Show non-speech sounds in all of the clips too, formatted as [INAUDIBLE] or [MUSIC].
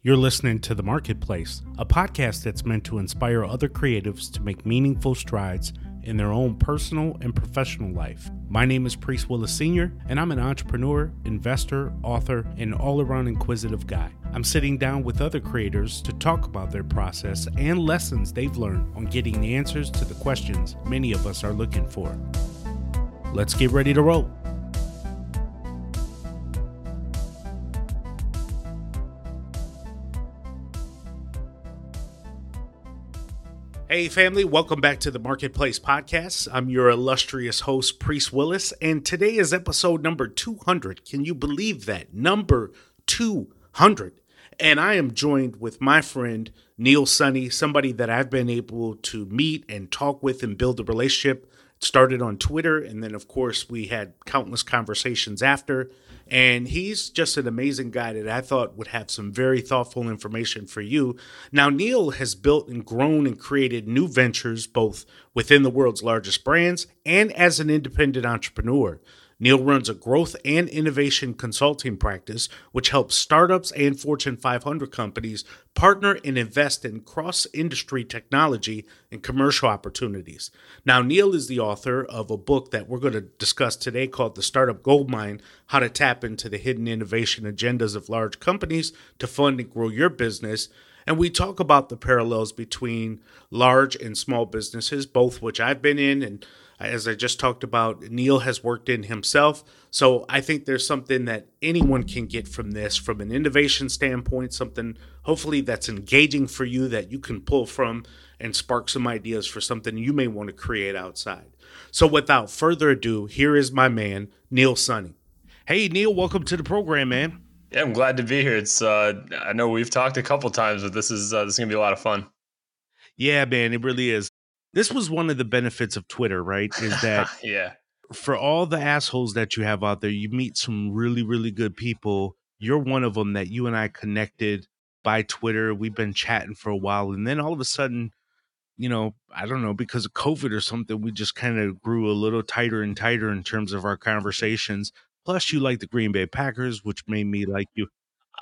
You're listening to The Marketplace, a podcast that's meant to inspire other creatives to make meaningful strides in their own personal and professional life. My name is Priest Willis Sr., and I'm an entrepreneur, investor, author, and all around inquisitive guy. I'm sitting down with other creators to talk about their process and lessons they've learned on getting the answers to the questions many of us are looking for. Let's get ready to roll. Hey, family, welcome back to the Marketplace Podcast. I'm your illustrious host, Priest Willis, and today is episode number 200. Can you believe that? Number 200. And I am joined with my friend, Neil Soni, somebody that I've been able to meet and talk with and build a relationship. It started on Twitter, and then, of course, we had countless conversations after. And he's just an amazing guy that I thought would have some very thoughtful information for you. Now, Neil has built and grown and created new ventures both within the world's largest brands and as an independent entrepreneur. Neil runs a growth and innovation consulting practice, which helps startups and Fortune 500 companies partner and invest in cross industry technology and commercial opportunities. Now, Neil is the author of a book that we're going to discuss today called The Startup Goldmine How to Tap into the Hidden Innovation Agendas of Large Companies to Fund and Grow Your Business. And we talk about the parallels between large and small businesses, both which I've been in and as I just talked about, Neil has worked in himself. So I think there's something that anyone can get from this from an innovation standpoint, something hopefully that's engaging for you that you can pull from and spark some ideas for something you may want to create outside. So without further ado, here is my man, Neil Soni. Hey, Neil, welcome to the program, man. Yeah, I'm glad to be here. It's uh, I know we've talked a couple times, but this is uh, this is gonna be a lot of fun. Yeah, man, it really is. This was one of the benefits of Twitter, right? Is that [LAUGHS] yeah. For all the assholes that you have out there, you meet some really, really good people. You're one of them that you and I connected by Twitter. We've been chatting for a while, and then all of a sudden, you know, I don't know, because of COVID or something, we just kind of grew a little tighter and tighter in terms of our conversations. Plus, you like the Green Bay Packers, which made me like you.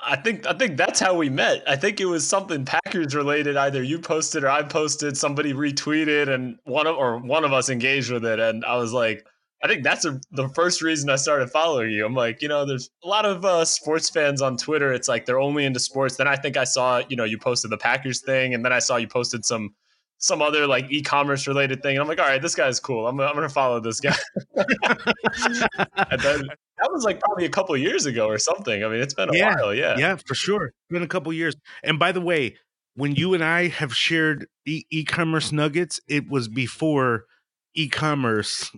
I think I think that's how we met. I think it was something Packers related. Either you posted or I posted. Somebody retweeted, and one of or one of us engaged with it. And I was like, I think that's a, the first reason I started following you. I'm like, you know, there's a lot of uh, sports fans on Twitter. It's like they're only into sports. Then I think I saw, you know, you posted the Packers thing, and then I saw you posted some some other like e-commerce related thing. And I'm like, all right, this guy's cool. I'm, I'm gonna follow this guy. [LAUGHS] and then that was like probably a couple years ago or something. I mean, it's been a yeah, while. Yeah. Yeah, for sure. It's been a couple years. And by the way, when you and I have shared e- commerce nuggets, it was before e-commerce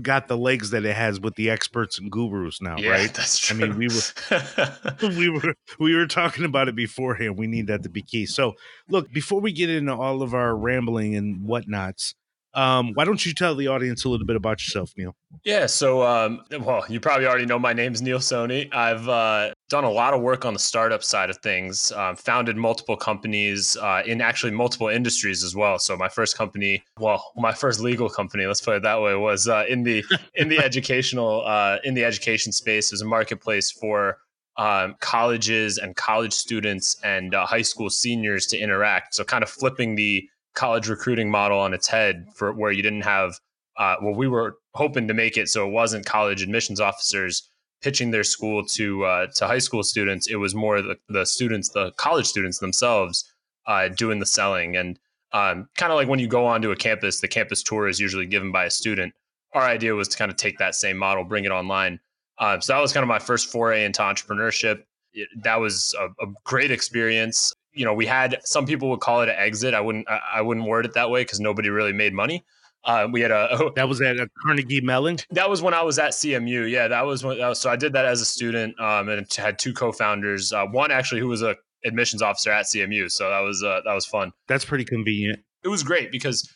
got the legs that it has with the experts and gurus now, yeah, right? That's true. I mean, we were [LAUGHS] [LAUGHS] we were we were talking about it beforehand. We need that to be key. So, look, before we get into all of our rambling and whatnots, um, why don't you tell the audience a little bit about yourself, Neil? Yeah, so um, well, you probably already know my name's Neil Soni. I've uh, done a lot of work on the startup side of things. Um, founded multiple companies uh, in actually multiple industries as well. So my first company, well, my first legal company, let's put it that way, was uh, in the in the [LAUGHS] educational uh, in the education space. as a marketplace for um, colleges and college students and uh, high school seniors to interact. So kind of flipping the college recruiting model on its head for where you didn't have uh, well we were hoping to make it so it wasn't college admissions officers pitching their school to uh, to high school students. It was more the, the students the college students themselves uh, doing the selling. And um, kind of like when you go onto a campus the campus tour is usually given by a student. Our idea was to kind of take that same model bring it online. Uh, so that was kind of my first foray into entrepreneurship. It, that was a, a great experience you know, we had some people would call it an exit. I wouldn't I, wouldn't word it that way because nobody really made money. Uh, we had a [LAUGHS] that was at a Carnegie Mellon. That was when I was at CMU. Yeah, that was when. Uh, so I did that as a student, um, and had two co-founders. Uh, one actually who was a admissions officer at CMU. So that was uh, that was fun. That's pretty convenient. It was great because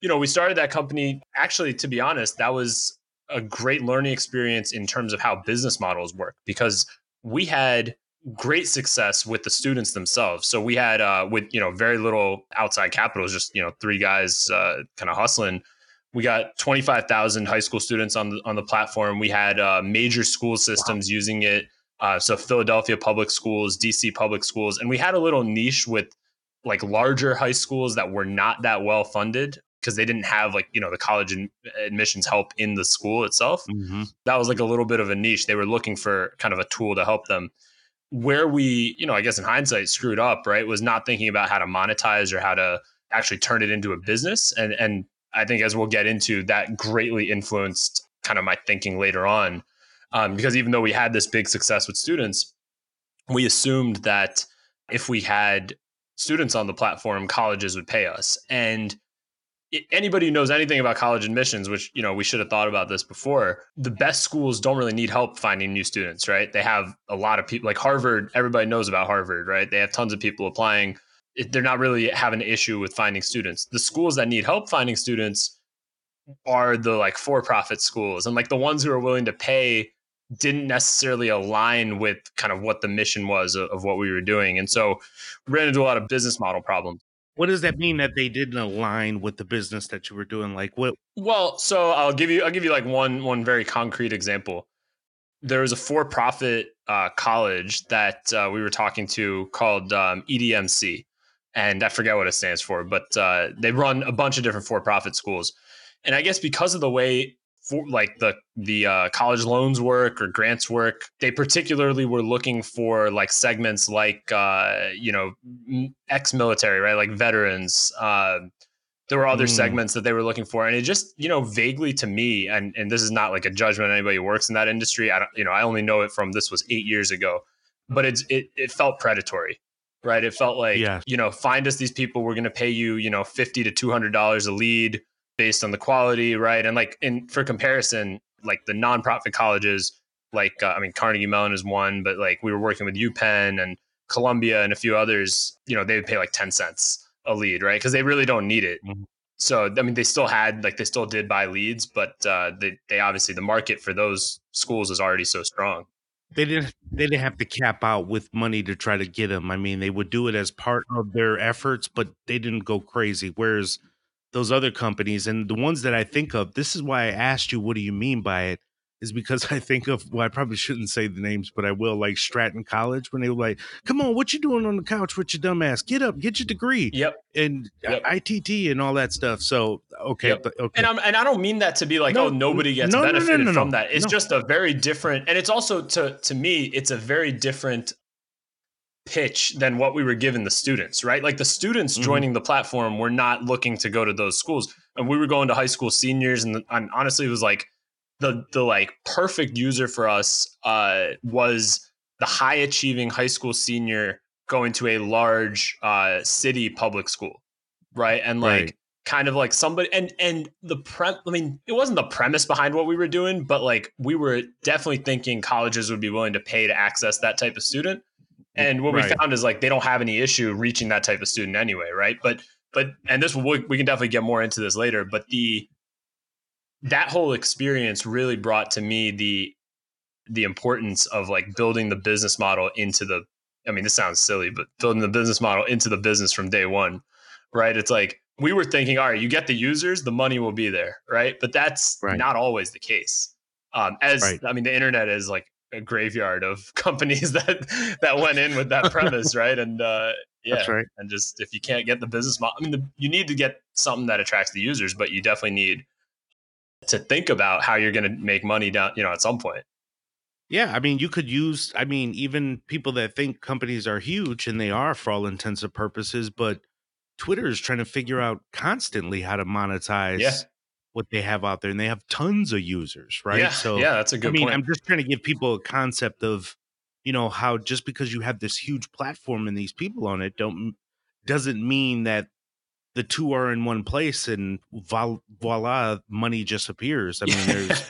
you know we started that company. Actually, to be honest, that was a great learning experience in terms of how business models work because we had great success with the students themselves. So we had uh, with you know very little outside capital, just you know three guys uh, kind of hustling. We got twenty five thousand high school students on the on the platform. We had uh, major school systems wow. using it. Uh, so Philadelphia public schools, DC public schools, and we had a little niche with like larger high schools that were not that well funded because they didn't have like you know the college admissions help in the school itself. Mm-hmm. That was like a little bit of a niche. They were looking for kind of a tool to help them. Where we, you know, I guess in hindsight, screwed up, right, was not thinking about how to monetize or how to actually turn it into a business. And and I think as we'll get into, that greatly influenced kind of my thinking later on. Um, because even though we had this big success with students, we assumed that if we had students on the platform, colleges would pay us. And anybody who knows anything about college admissions, which you know we should have thought about this before, the best schools don't really need help finding new students, right? They have a lot of people like Harvard. Everybody knows about Harvard, right? They have tons of people applying. They're not really having an issue with finding students. The schools that need help finding students are the like for-profit schools, and like the ones who are willing to pay didn't necessarily align with kind of what the mission was of, of what we were doing, and so we ran into a lot of business model problems what does that mean that they didn't align with the business that you were doing? Like what? Well, so I'll give you I'll give you like one one very concrete example. There was a for-profit uh, college that uh, we were talking to called um, EDMC, and I forget what it stands for, but uh, they run a bunch of different for-profit schools. And I guess because of the way for like the the uh, college loans work or grants work they particularly were looking for like segments like uh, you know ex-military right like veterans uh, there were other mm. segments that they were looking for and it just you know vaguely to me and and this is not like a judgment anybody who works in that industry i don't you know i only know it from this was eight years ago but it's it, it felt predatory right it felt like yeah. you know find us these people we're going to pay you you know 50 to 200 dollars a lead based on the quality, right? And like in for comparison, like the nonprofit colleges, like uh, I mean Carnegie Mellon is one, but like we were working with UPenn and Columbia and a few others, you know, they would pay like 10 cents a lead, right? Because they really don't need it. Mm-hmm. So I mean, they still had like they still did buy leads, but uh, they they obviously the market for those schools is already so strong. They didn't they didn't have to cap out with money to try to get them. I mean, they would do it as part of their efforts, but they didn't go crazy. Whereas those other companies and the ones that I think of, this is why I asked you, what do you mean by it? Is because [LAUGHS] I think of, well, I probably shouldn't say the names, but I will, like Stratton College, when they were like, come on, what you doing on the couch with your dumb ass? Get up, get your degree. Yep. And yep. ITT and all that stuff. So, okay. Yep. okay. And, I'm, and I don't mean that to be like, no, oh, nobody gets no, benefited no, from that. It's just a very different, and it's also, to, to me, it's a very different pitch than what we were giving the students, right? Like the students mm-hmm. joining the platform were not looking to go to those schools. And we were going to high school seniors and, and honestly it was like the the like perfect user for us uh was the high achieving high school senior going to a large uh city public school, right? And like right. kind of like somebody and and the pre I mean it wasn't the premise behind what we were doing, but like we were definitely thinking colleges would be willing to pay to access that type of student and what right. we found is like they don't have any issue reaching that type of student anyway, right? But but and this we, we can definitely get more into this later. But the that whole experience really brought to me the the importance of like building the business model into the I mean, this sounds silly, but building the business model into the business from day one, right? It's like we were thinking, all right, you get the users, the money will be there, right? But that's right. not always the case. Um, as right. I mean, the internet is like a graveyard of [LAUGHS] companies that that went in with that premise, right? And uh, yeah, right. and just if you can't get the business model, I mean, the, you need to get something that attracts the users, but you definitely need to think about how you're going to make money down, you know, at some point. Yeah, I mean, you could use. I mean, even people that think companies are huge, and they are for all intents and purposes, but Twitter is trying to figure out constantly how to monetize yeah what they have out there and they have tons of users right yeah, so yeah that's a good i mean point. i'm just trying to give people a concept of you know how just because you have this huge platform and these people on it don't doesn't mean that the two are in one place and voila money just appears i mean [LAUGHS] there's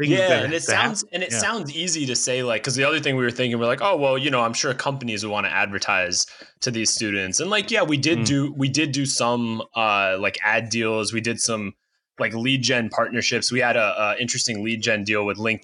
yeah and it sounds and it yeah. sounds easy to say like because the other thing we were thinking we're like oh well you know i'm sure companies would want to advertise to these students and like yeah we did mm. do we did do some uh like ad deals we did some like lead gen partnerships. We had a, a interesting lead gen deal with LinkedIn,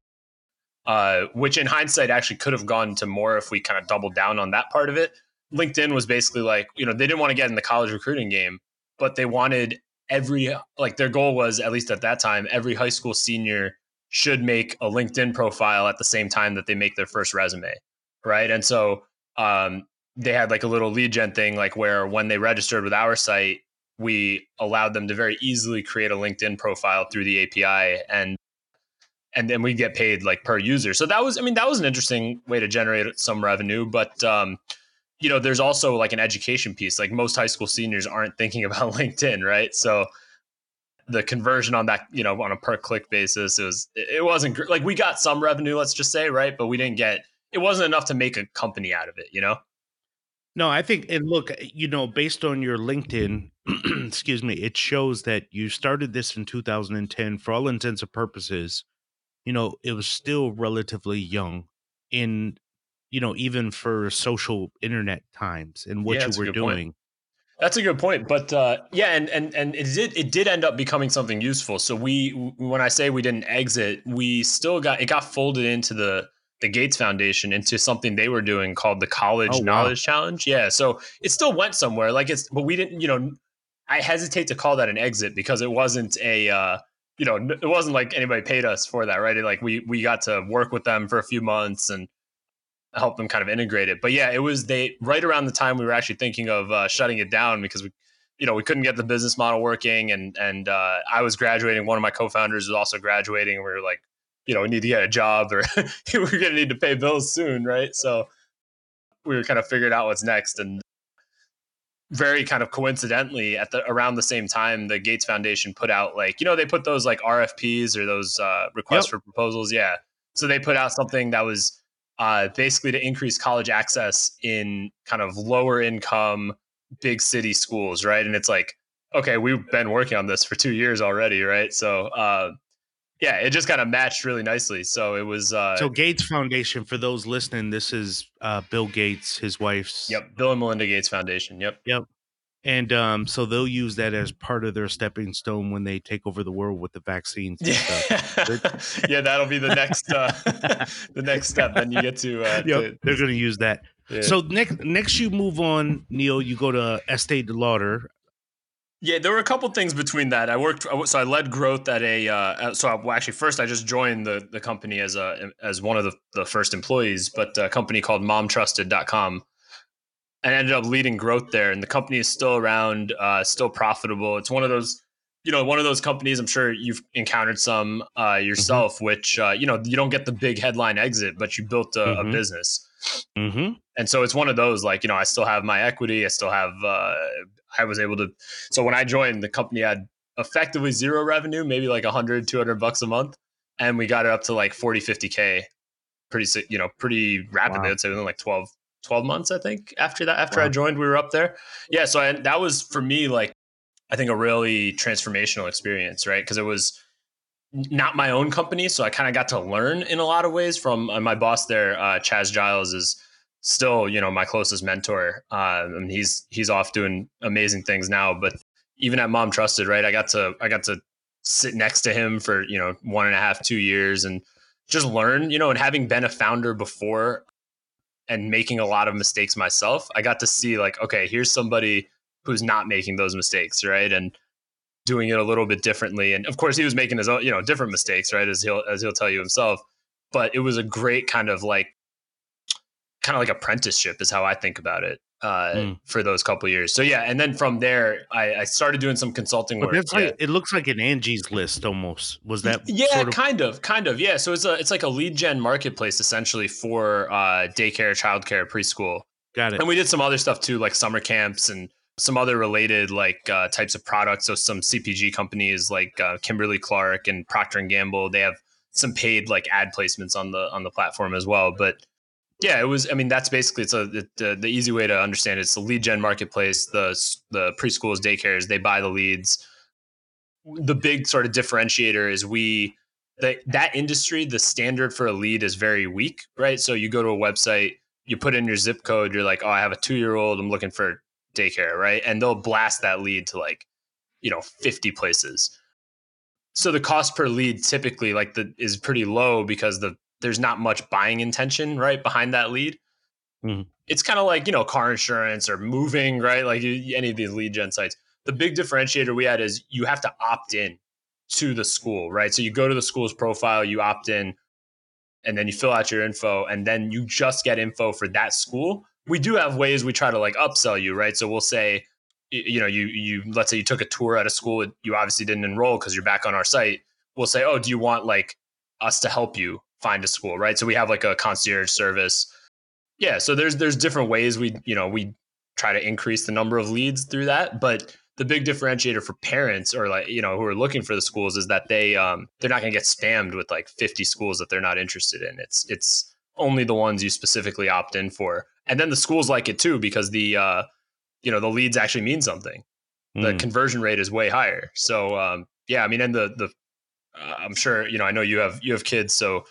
uh, which in hindsight actually could have gone to more if we kind of doubled down on that part of it. LinkedIn was basically like, you know, they didn't want to get in the college recruiting game, but they wanted every like their goal was at least at that time every high school senior should make a LinkedIn profile at the same time that they make their first resume. right? And so um, they had like a little lead gen thing, like where when they registered with our site, we allowed them to very easily create a LinkedIn profile through the API and and then we get paid like per user. So that was, I mean, that was an interesting way to generate some revenue. But um, you know, there's also like an education piece. Like most high school seniors aren't thinking about [LAUGHS] LinkedIn, right? So the conversion on that, you know, on a per click basis, it was it wasn't like we got some revenue, let's just say, right? But we didn't get it wasn't enough to make a company out of it, you know. No, I think, and look, you know, based on your LinkedIn, [CLEARS THROAT] excuse me, it shows that you started this in 2010. For all intents and purposes, you know, it was still relatively young in, you know, even for social internet times and what Yeah, you were good point. doing. That's a good point, but uh, yeah, and and and it did it did end up becoming something useful. So we, when I say we didn't exit, we still got it got folded into the the Gates Foundation into something they were doing called the College Oh, wow. Knowledge Challenge. Yeah, so it still went somewhere. Like it's, but we didn't. You know, I hesitate to call that an exit because it wasn't a. Uh, you know, it wasn't like anybody paid us for that, right? It, like we we got to work with them for a few months and help them kind of integrate it. But yeah, it was they right around the time we were actually thinking of uh, shutting it down because we, you know, we couldn't get the business model working, and and uh, I was graduating. One of my co-founders was also graduating, and we were like, you know, we need to get a job, or [LAUGHS] we're gonna need to pay bills soon, right? So we were kind of figuring out what's next, and very kind of coincidentally at the around the same time the gates foundation put out like you know they put those like rfps or those uh, requests Yep. for proposals? Yeah. So they put out something that was uh, basically to increase college access in kind of lower income big city schools right? And it's like okay we've been working on this for two years already right? So uh, yeah it just kind of matched really nicely so it was uh, So Gates Foundation, for those listening, this is uh, Bill Gates, his wife's. yep bill and melinda gates foundation yep Yep. And um, so they'll use that as part of their stepping stone when they take over the world with the vaccines and stuff. Yeah, [LAUGHS] yeah, that'll be the next uh, [LAUGHS] the next step. Then you get to, uh, [LAUGHS] Yep, to- they're going to use that. yeah. So next, next you move on, Neil. You go to Estee Lauder. Yeah, there were a couple things between that. I worked, so I led growth at a. Uh, so I, well, actually, first I just joined the the company as a as one of the, the first employees, but a company called MomTrusted.com, and ended up leading growth there. And the company is still around, uh, still profitable. It's one of those. You know, one of those companies. I'm sure you've encountered some uh, yourself, which uh, you know you don't get the big headline exit, but you built a, Mhm. a business. Mm-hmm. and so it's one of those like you know i still have my equity i still have uh, i was able to so when i joined the company had effectively zero revenue maybe like 100 200 bucks a month. And we got it up to like 40 50k pretty you know pretty rapidly. Wow. i'd say within like 12 12 months i think after that after i joined we were up there. Yeah so I, that was for me like i think a really transformational experience right? Because it was not my own company so i kind of got to learn in a lot of ways from uh, my boss there uh, chaz giles is still you know my closest mentor. Uh, and he's he's off doing amazing things now but even at mom trusted right i got to i got to sit next to him for you know one and a half two years and just learn you know and having been a founder before and making a lot of mistakes myself i got to see like okay here's somebody who's not making those mistakes right and doing it a little bit differently. And of course he was making his own you know different mistakes right as he'll as he'll tell you himself. But it was a great kind of like kind of like apprenticeship is how i think about it uh, Mm. for those couple years so yeah and then from there i, I started doing some consulting work that's yeah. it looks like an Angie's List almost. Was that? yeah sort of, kind of kind of yeah so it's a it's like a lead gen marketplace essentially for uh daycare childcare preschool got it. and we did some other stuff too like summer camps and some other related like uh, types of products so some cpg companies like uh, kimberly clark and procter and gamble they have some paid like ad placements on the on the platform as well but yeah it was i mean that's basically it's a it, the, the easy way to understand it. it's the lead gen marketplace the the preschools daycares they buy the leads. The big sort of differentiator is we the, that industry the standard for a lead is very weak right? So you go to a website you put in your zip code you're like oh i have a two year old i'm looking for daycare right? And they'll blast that lead to like you know 50 places. So the cost per lead typically like the is pretty low because the there's not much buying intention right behind that lead Mhm. it's kind of like you know car insurance or moving right like any of these lead gen sites the big differentiator we had is you have to opt in to the school right so you go to the school's profile you opt in and then you fill out your info and then you just get info for that school. We do have ways we try to like upsell you, right? So we'll say, you know, you you let's say you took a tour at a school, you obviously didn't enroll because you're back on our site. We'll say, oh, do you want like us to help you find a school, right? So we have like a concierge service. Yeah, so there's there's different ways we you know we try to increase the number of leads through that, but the big differentiator for parents or like you know who are looking for the schools is that they um they're not going to get spammed with like 50 schools that they're not interested in it's it's only the ones you specifically opt in for and then the schools like it too because the uh you know the leads actually mean something the mm. conversion rate is way higher so um yeah i mean and the the uh, i'm sure you know i know you have you have kids so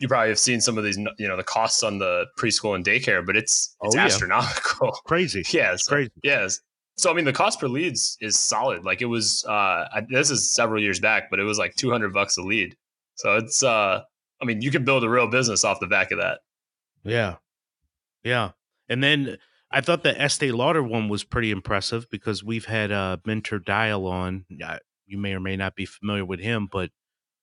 you probably have seen some of these you know the costs on the preschool and daycare but it's it's oh, yeah. astronomical crazy [LAUGHS] yeah so, crazy yes so I mean, the cost per leads is solid. Like it was. Uh, this is several years back, but it was like two hundred bucks a lead. So it's. Uh, I mean, you can build a real business off the back of that. Yeah, yeah. And then I thought the Estee Lauder one was pretty impressive because we've had uh, Minter Dial on. You may or may not be familiar with him, but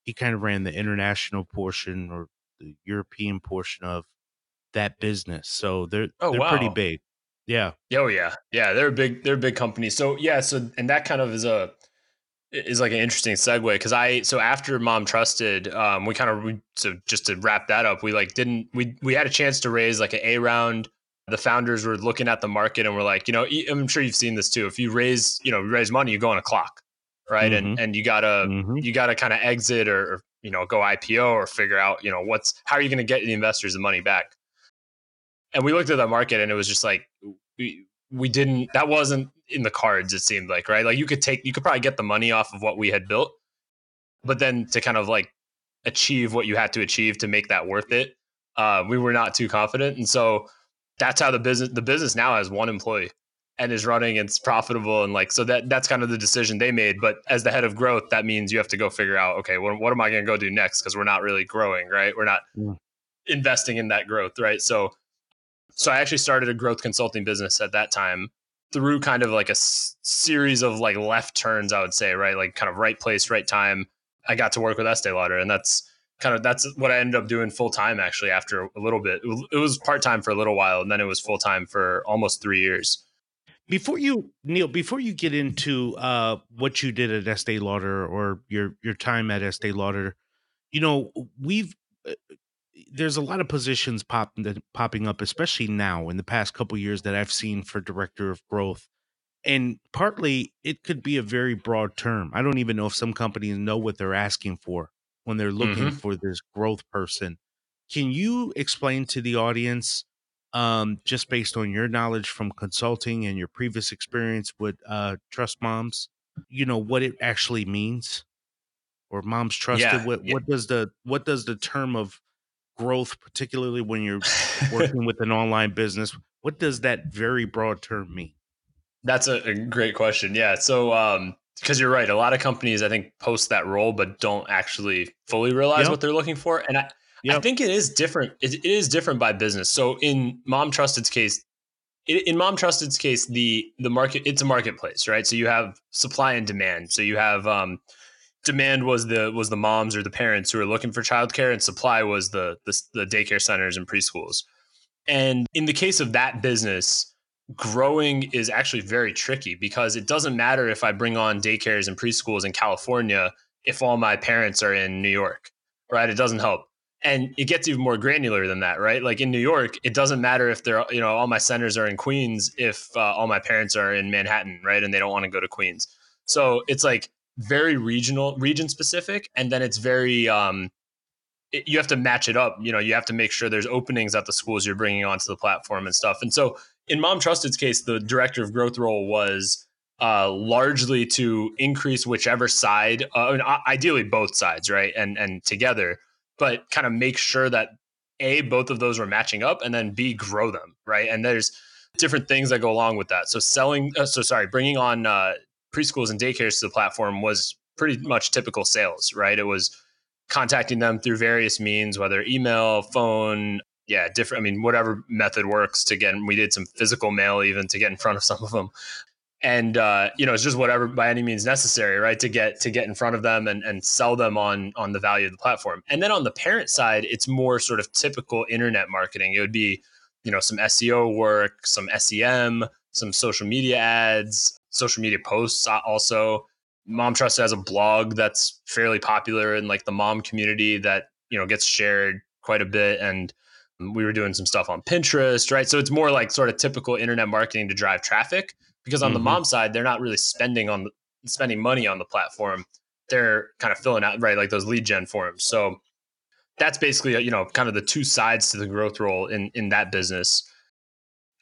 he kind of ran the international portion or the European portion of that business. So they're oh, they're wow. pretty big. Yeah. Oh yeah. Yeah. They're a big they're a big company. So yeah, so and that kind of is a is like an interesting segue because I so after Mom Trusted, um, we kind of we, so just to wrap that up, we like didn't we we had a chance to raise like an A round. The founders were looking at the market and we're like, you know, I'm sure you've seen this too. If you raise, you know, raise money, you go on a clock, right? Mm-hmm. And and you gotta mm-hmm. you gotta kind of exit or, or you know go IPO or figure out you know what's how are you going to get the investors the money back? And we looked at the market and it was just like we we didn't that wasn't in the cards it seemed like right? Like you could take you could probably get the money off of what we had built but then to kind of like achieve what you had to achieve to make that worth it uh, we were not too confident. And so that's how the business the business now has one employee and is running and it's profitable and like so that that's kind of the decision they made but as the head of growth that means you have to go figure out okay what, what am i going to go do next because we're not really growing right we're not yeah. investing in that growth right so so I actually started a growth consulting business at that time through kind of like a s- series of like left turns, I would say, right? Like kind of right place, right time. I got to work with Estee Lauder, and that's kind of that's what I ended up doing full time actually after a little bit. It was part time for a little while, and then it was full time for almost three years. Before you, Neil, before you get into uh, what you did at Estee Lauder or your your time at Estee Lauder, you know we've uh, there's a lot of positions pop, popping up, especially now in the past couple years that I've seen for director of growth. And partly it could be a very broad term. I don't even know if some companies know what they're asking for when they're looking mm-hmm. for this growth person. Can you explain to the audience, um, just based on your knowledge from consulting and your previous experience with uh, Trust Moms, you know what it actually means? Or moms trusted? Yeah, what, yeah. what does the what does the term of growth, particularly when you're [LAUGHS] working with an online business? What does that very broad term mean? That's a, a great question. Yeah. So, um, because you're right, a lot of companies I think post that role, but don't actually fully realize yep. what they're looking for. And I, yep. I think it is different. It, it is different by business. So in Mom Trusted's case, in Mom Trusted's case, the the market it's a marketplace, right? So you have supply and demand. So you have um, demand was the was the moms or the parents who are looking for childcare, and supply was the, the the daycare centers and preschools. And in the case of that business, growing is actually very tricky because it doesn't matter if I bring on daycares and preschools in California if all my parents are in New York, right? It doesn't help. And it gets even more granular than that, right? Like in New York, it doesn't matter if they're, you know, all my centers are in Queens if uh, all my parents are in Manhattan, right? And they don't want to go to Queens. So it's like very regional, region specific, and then it's very um, it, you have to match it up. You know, you have to make sure there's openings at the schools you're bringing onto the platform and stuff. And so, in Mom Trusted's case, the director of growth role was uh, largely to increase whichever side, uh, I mean, ideally both sides, right, and and together, but kind of make sure that a both of those were matching up, and then b grow them, right. And there's different things that go along with that. So selling, uh, so sorry, bringing on uh, preschools and daycares to the platform was pretty much typical sales, right? It was contacting them through various means, whether email, phone, yeah, different. I mean, whatever method works to get. We did some physical mail even to get in front of some of them. And uh, you know it's just whatever by any means necessary right to get to get in front of them and, and sell them on on the value of the platform. And then on the parent side it's more sort of typical internet marketing. It would be you know some seo work some sem some social media ads social media posts also. Mom trust has a blog that's fairly popular in like the mom community that you know gets shared quite a bit. And we were doing some stuff on pinterest right? So it's more like sort of typical internet marketing to drive traffic because on mm-hmm. the mom side they're not really spending on the, spending money on the platform. They're kind of filling out right like those lead gen forms. So that's basically you know kind of the two sides to the growth role in in that business.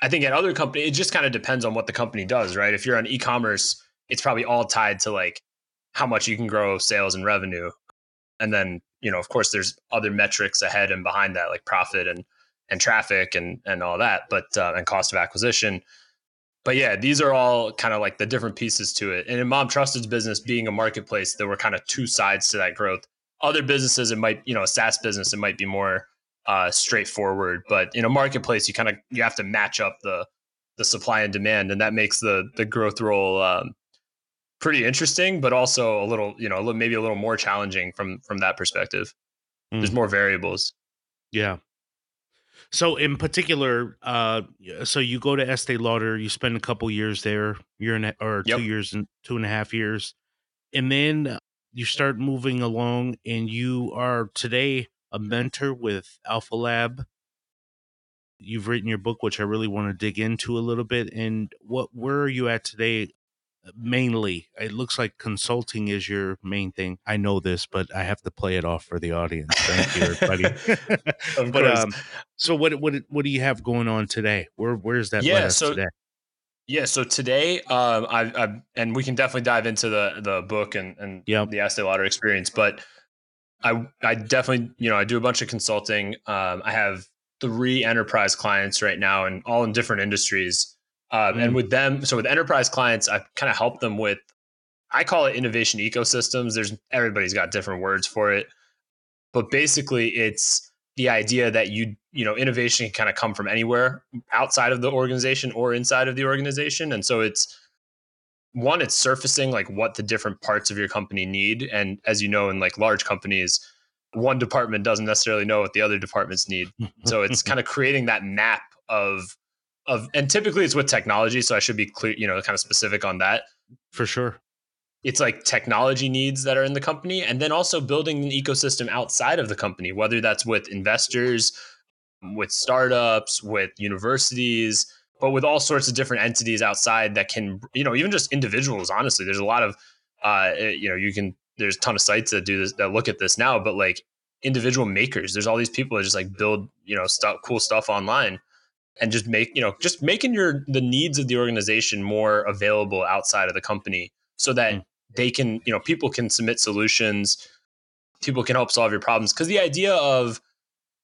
I think at other companies it just kind of depends on what the company does right? If you're on e-commerce it's probably all tied to like how much you can grow sales and revenue. And then you know of course there's other metrics ahead and behind that like profit and and traffic and and all that but uh, and cost of acquisition but yeah, these are all kind of like the different pieces to it. And in Mom Trusted's business, being a marketplace, there were kind of two sides to that growth. Other businesses, it might, you know, a SaaS business, it might be more uh, straightforward. But in a marketplace, you kind of you have to match up the the supply and demand, and that makes the the growth role um, pretty interesting, but also a little, you know, maybe a little more challenging from from that perspective. Mm. There's more variables. Yeah, so in particular, uh, so you go to Estee Lauder, you spend a couple years there, year and a, or yep. two years and two and a half years, and then you start moving along, and you are today a mentor with Alpha Lab. You've written your book, which I really want to dig into a little bit. And what where are you at today mainly it looks like consulting is your main thing. I know this but i have to play it off for the audience. Thank you everybody. [LAUGHS] But um so what what what do you have going on today? Where where's that yeah so today? yeah so today um I, I and we can definitely dive into the the book and and yep. the Estee Lauder experience but i i definitely you know i do a bunch of consulting. Um i have three enterprise clients right now and all in different industries um, mm. And with them, so with enterprise clients, I kind of help them with, I call it innovation ecosystems. There's everybody's got different words for it, but basically, it's the idea that you you know innovation can kind of come from anywhere outside of the organization or inside of the organization, and so it's one, it's surfacing like what the different parts of your company need, and as you know, in like large companies, one department doesn't necessarily know what the other departments need. [LAUGHS] so it's kind of creating that map of of and typically it's with technology so i should be clear you know kind of specific on that. For sure. It's like technology needs that are in the company and then also building an ecosystem outside of the company whether that's with investors with startups with universities but with all sorts of different entities outside that can you know even just individuals honestly. There's a lot of uh eh, you know you can there's a ton of sites that do this that look at this now but like individual makers there's all these people that just like build you know stuff cool stuff online and just make you know just making your the needs of the organization more available outside of the company so that mm. they can you know people can submit solutions people can help solve your problems. Because the idea of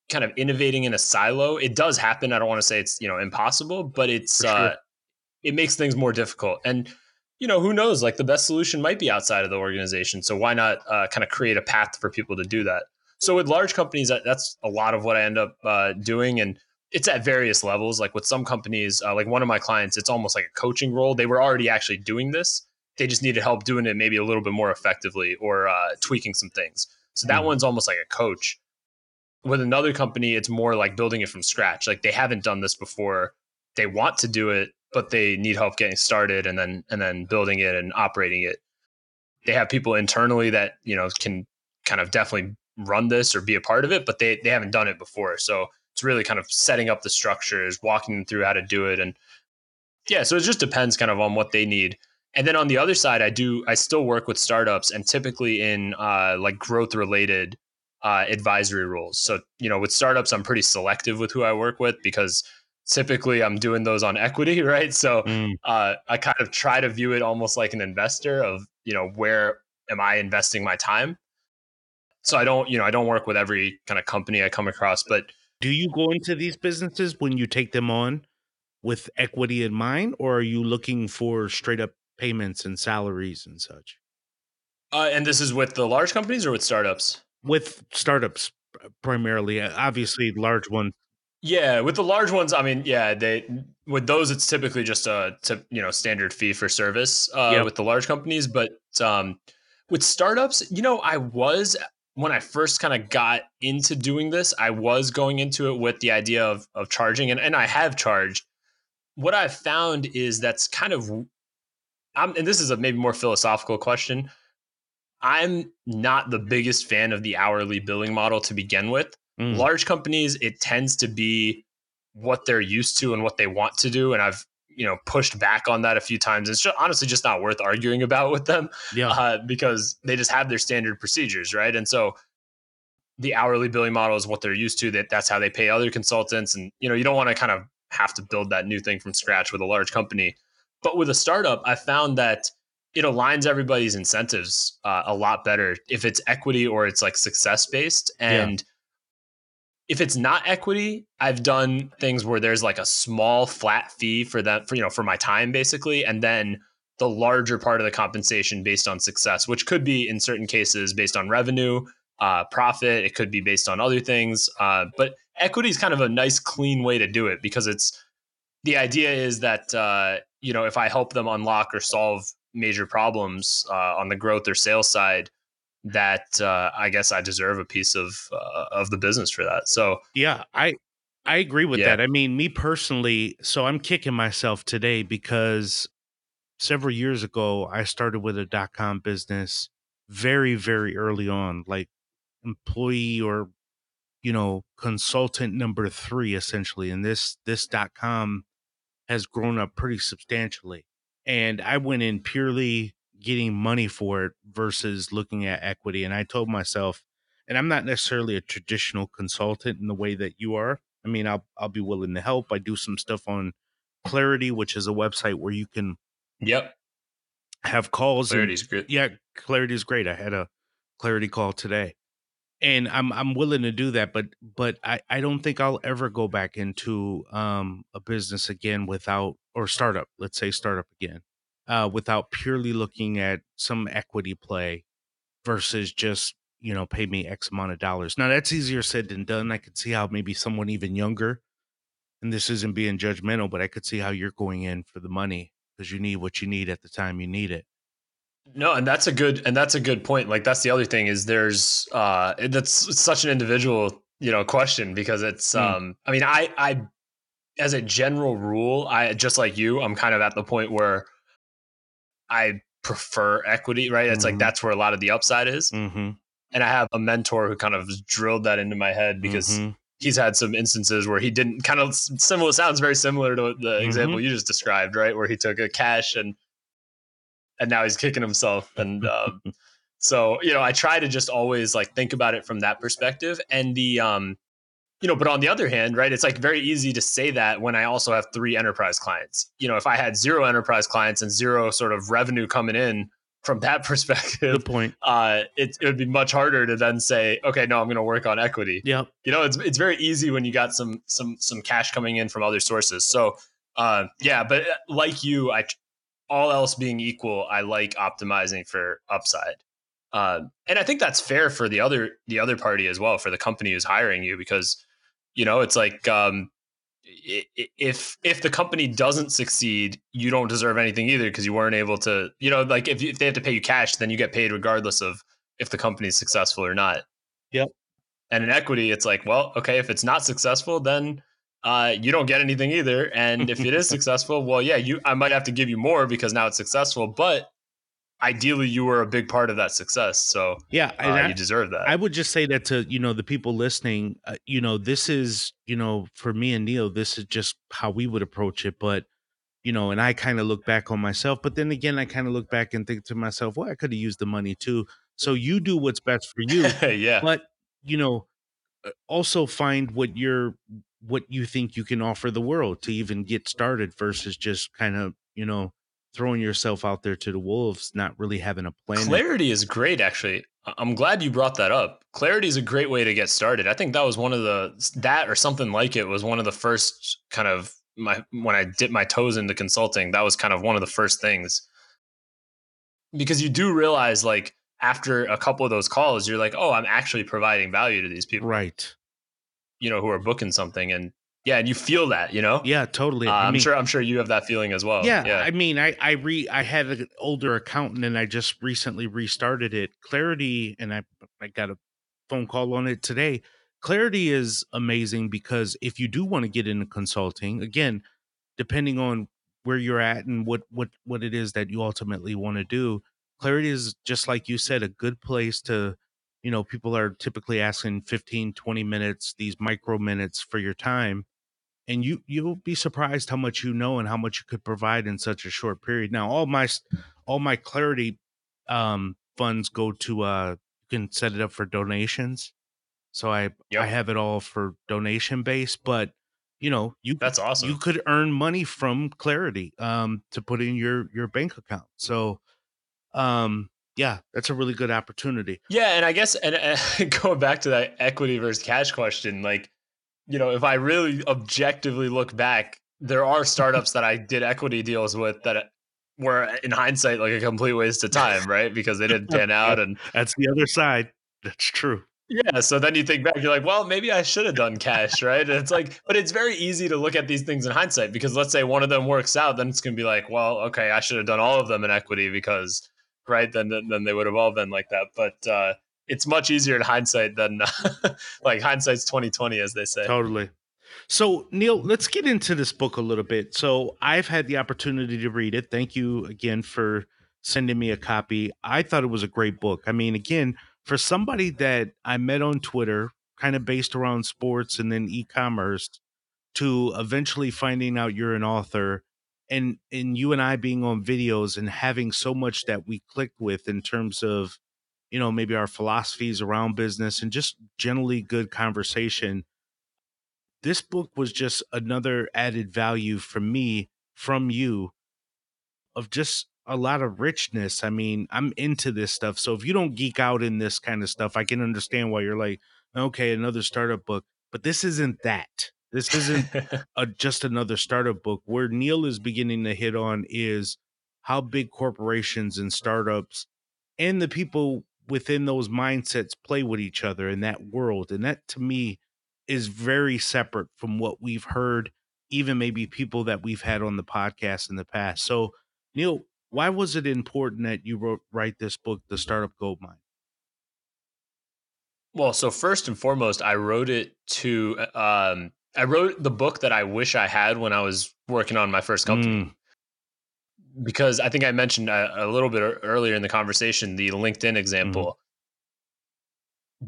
kind of innovating in a silo it does happen. I don't want to say it's you know impossible but it's sure. uh it makes things more difficult. And you know who knows? Like the best solution might be outside of the organization. So why not uh, kind of create a path for people to do that? So with large companies that's a lot of what i end up uh, doing. And it's at various levels. Like with some companies, uh, like one of my clients, it's almost like a coaching role. They were already actually doing this. They just needed help doing it maybe a little bit more effectively or uh, tweaking some things. So that mm. one's almost like a coach. With another company, it's more like building it from scratch. Like they haven't done this before. They want to do it, but they need help getting started and then and then building it and operating it. They have people internally that you know can kind of definitely run this or be a part of it, but they they haven't done it before. So it's really kind of setting up the structures, walking them through how to do it. And yeah, so it just depends kind of on what they need. And then on the other side, I do, I still work with startups and typically in uh, like growth related uh, advisory roles. So, you know, with startups, I'm pretty selective with who I work with because typically I'm doing those on equity, [LAUGHS] right? So mm. uh, I kind of try to view it almost like an investor of, you know, where am I investing my time? So I don't, you know, I don't work with every kind of company I come across, but do you go into these businesses when you take them on with equity in mind, or are you looking for straight up payments and salaries and such? Uh, and this is with the large companies or with startups? With startups primarily. Uh, obviously, large ones Yeah, with the large ones, I mean, yeah, they with those it's typically just a you know standard fee for service uh, with the large companies, but um, with startups, you know, I was when I first kind of got into doing this, I was going into it with the idea of of charging, and and I have charged. What I've found is that's kind of, I'm, and this is a maybe more philosophical question. I'm not the biggest fan of the hourly billing model to begin with Mm. Large companies, it tends to be what they're used to and what they want to do. And I've you know pushed back on that a few times. It's just, honestly just not worth arguing about with them, yeah, uh, because they just have their standard procedures, right? And so the hourly billing model is what they're used to. That that's how they pay other consultants, and you know you don't want to kind of have to build that new thing from scratch with a large company. But with a startup, I found that it aligns everybody's incentives uh, a lot better if it's equity or it's like success based and. Yeah if it's not equity, I've done things where there's like a small flat fee for that for you know for my time basically, and then the larger part of the compensation based on success, which could be in certain cases based on revenue, uh, profit. It could be based on other things. Uh, but equity is kind of a nice, clean way to do it because it's the idea is that uh, you know if I help them unlock or solve major problems uh, on the growth or sales side, that uh, I guess I deserve a piece of uh, of the business for that. So yeah, I I agree with yeah. that. I mean, me personally, so I'm kicking myself today because several years ago I started with a dot com business very very early on, like employee or you know consultant number three essentially, and this this dot com has grown up pretty substantially. And I went in purely getting money for it versus looking at equity. And I told myself, and I'm not necessarily a traditional consultant in the way that you are. I mean, I'll I'll be willing to help. I do some stuff on Clarity, which is a website where you can Yep. have calls. Clarity's good. Yeah, Clarity is great. I had a Clarity call today. And I'm I'm willing to do that, but but I, I don't think I'll ever go back into um a business again without or startup, let's say startup again uh, without purely looking at some equity play versus just you know pay me x amount of dollars. Now that's easier said than done. I could see how maybe someone even younger and this isn't being judgmental but i could see how you're going in for the money because you need what you need at the time you need it. No and that's a good and that's a good point like that's the other thing is there's uh that's such an individual you know question because it's mm. um i mean i i as a general rule i just like you i'm kind of at the point where I prefer equity, right? It's mm-hmm. like that's where a lot of the upside is. Mm-hmm. And I have a mentor who kind of drilled that into my head because mm-hmm. he's had some instances where he didn't kind of similar sounds very similar to the example mm-hmm. you just described, right? Where he took a cash and and now he's kicking himself. And [LAUGHS] um, so, you know, I try to just always like think about it from that perspective. And the um you know, but on the other hand, right, it's like very easy to say that when I also have three enterprise clients. You know, if I had zero enterprise clients and zero sort of revenue coming in from that [LAUGHS] perspective, Good point. Uh, it, it would be much harder to then say, okay, no, I'm going to work on equity. Yeah. You know, it's it's very easy when you got some some some cash coming in from other sources. So, uh, yeah, but uh, like you, I all else being equal, I like optimizing for upside. Uh, and I think that's fair for the other the other party as well, for the company who's hiring you, because you know, it's like um, if if the company doesn't succeed, you don't deserve anything either because you weren't able to. You know, like if, if they have to pay you cash, then you get paid regardless of if the company is successful or not. Yep. And in equity, it's like, well, okay, if it's not successful, then uh, you don't get anything either. And if it is [LAUGHS] successful, well, yeah, you I might have to give you more because now it's successful, but ideally you were a big part of that success. So yeah, uh, I, you deserve that. I would just say that to you know the people listening, uh, you know, this is you know for me and Neil, this is just how we would approach it. But you know, and I kind of look back on myself, but then again, I kind of look back and think to myself, well, I could have used the money too. So you do what's best for you. [LAUGHS] yeah. But you know, uh, also find what you're what you think you can offer the world to even get started versus just kind of you know throwing yourself out there to the wolves, not really having a plan. Clarity is great, actually. I'm glad you brought that up. Clarity is a great way to get started. I think that was one of the that or something like it was one of the first kind of my when I dipped my toes into consulting. That was kind of one of the first things because you do realize like after a couple of those calls, you're like, oh, I'm actually providing value to these people, right? You know, who are booking something, and yeah, and you feel that, you know. Yeah, totally. Uh, I'm mean, sure. I'm sure you have that feeling as well. Yeah, yeah. I mean, I I re I had an older accountant, and I just recently restarted it. Clarity, and I I got a phone call on it today. Clarity is amazing because if you do want to get into consulting, again, depending on where you're at and what what what it is that you ultimately want to do, Clarity is just like you said, a good place to you know people are typically asking 15 20 minutes these micro minutes for your time and you you'll be surprised how much you know and how much you could provide in such a short period. Now, all my all my clarity um, funds go to uh, you can set it up for donations. So I yep. I have it all for donation base, but you know you that's awesome. You could earn money from Clarity um, to put in your your bank account. So um, yeah, that's a really good opportunity. Yeah, and I guess and uh, [LAUGHS] going back to that equity versus cash question, like you know, if I really objectively look back, there are startups that I did equity deals with that were in hindsight like a complete waste of [LAUGHS] time, right? Because they didn't pan out and that's the other side. That's true. Yeah, so then you think back, you're like, well, maybe I should have done cash, right? And it's like, but it's very easy to look at these things in hindsight because let's say one of them works out, then it's gonna be like, well, okay, I should have done all of them in equity because, right? Then then they would have all been like that. But uh, it's much easier in hindsight than uh, [LAUGHS] like hindsight's 2020 as they say. Totally. So neil let's get into this book a little bit. So i've had the opportunity to read it. Thank you again for sending me a copy. I thought it was a great book. I mean again for somebody that i met on twitter kind of based around sports and then e-commerce to eventually finding out you're an author and and you and I being on videos and having so much that we clicked with in terms of you know, maybe our philosophies around business and just generally good conversation. This book was just another added value for me from you of just a lot of richness. I mean, I'm into this stuff. So if you don't geek out in this kind of stuff, I can understand why you're like, okay, another startup book. But this isn't that. This isn't [LAUGHS] a, just another startup book. Where Neil is beginning to hit on is how big corporations and startups and the people within those mindsets play with each other in that world. And that to me is very separate from what we've heard, even maybe people that we've had on the podcast in the past. So, Neil, why was it important that you wrote write this book, The Startup Goldmine? Well, so first and foremost, I wrote it to um, I wrote the book that I wish I had when I was working on my first company. Mm because I think I mentioned a, a, little bit earlier in the conversation the LinkedIn example. Mm-hmm.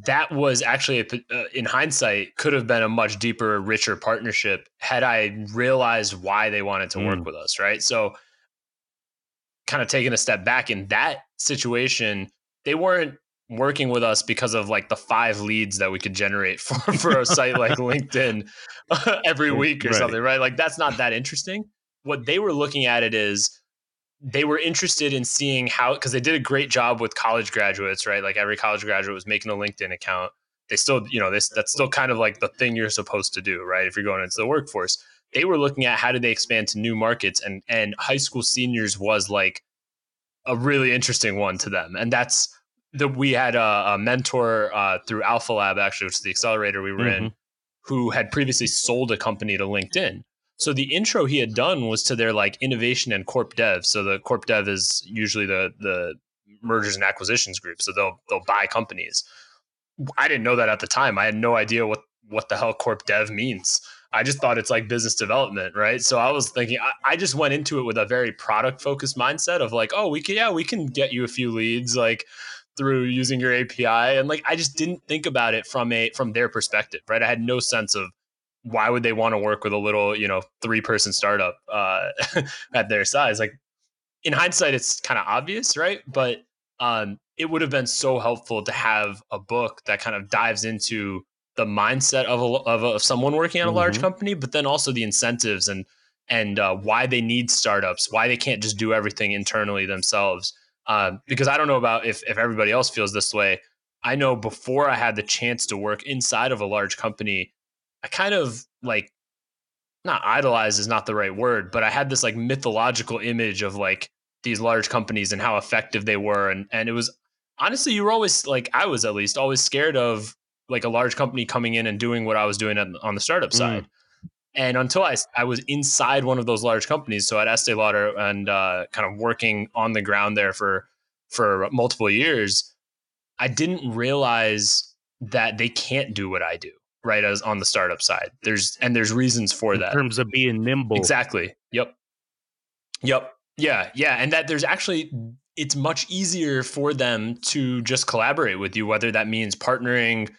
That was actually, a, uh, in hindsight, could have been a much deeper, richer partnership had I realized why they wanted to mm. work with us, right? So, kind of taking a step back in that situation, they weren't working with us because of like the five leads that we could generate [LAUGHS] for, for a site like [LAUGHS] LinkedIn [LAUGHS] every week or right. something, right? Like, that's not that interesting. What they were looking at it is, they were interested in seeing how because they did a great job with college graduates, right? Like every college graduate was making a LinkedIn account. They still, you know, this that's still kind of like the thing you're supposed to do, right? If you're going into the workforce. They were looking at how do they expand to new markets and and high school seniors was like a really interesting one to them. And that's that we had a, a mentor uh, through Alpha Lab, actually, which is the accelerator we were mm-hmm. in, who had previously sold a company to LinkedIn. So the intro he had done was to their like innovation and corp dev. So the corp dev is usually the the mergers and acquisitions group. So they'll they'll buy companies. I didn't know that at the time. I had no idea what what the hell corp dev means. I just thought it's like business development, right? So I was thinking, I, I just went into it with a very product focused mindset of like, oh, we can, yeah, we can get you a few leads, like through using your API, and like I just didn't think about it from a from their perspective, right? I had no sense of why would they want to work with a little, you know, three person startup uh, [LAUGHS] at their size? Like in hindsight, it's kind of obvious, right? But um, it would have been so helpful to have a book that kind of dives into the mindset of a, of, a, of someone working at a mm-hmm. large company, but then also the incentives and and uh, why they need startups, why they can't just do everything internally themselves. Um, because I don't know about if if everybody else feels this way. I know before I had the chance to work inside of a large company, I kind of like not idolize is not the right word, but I had this like mythological image of like these large companies and how effective they were. And and it was honestly, you were always like I was at least always scared of like a large company coming in and doing what I was doing on the startup mm. side. And until I, I was inside one of those large companies, so at Estee Lauder and uh, kind of working on the ground there for for multiple years, I didn't realize that they can't do what I do right as on the startup side. There's and there's reasons for in that. In terms of being nimble. Exactly. Yep. Yep. Yeah, yeah, and that there's actually it's much easier for them to just collaborate with you whether that means partnering,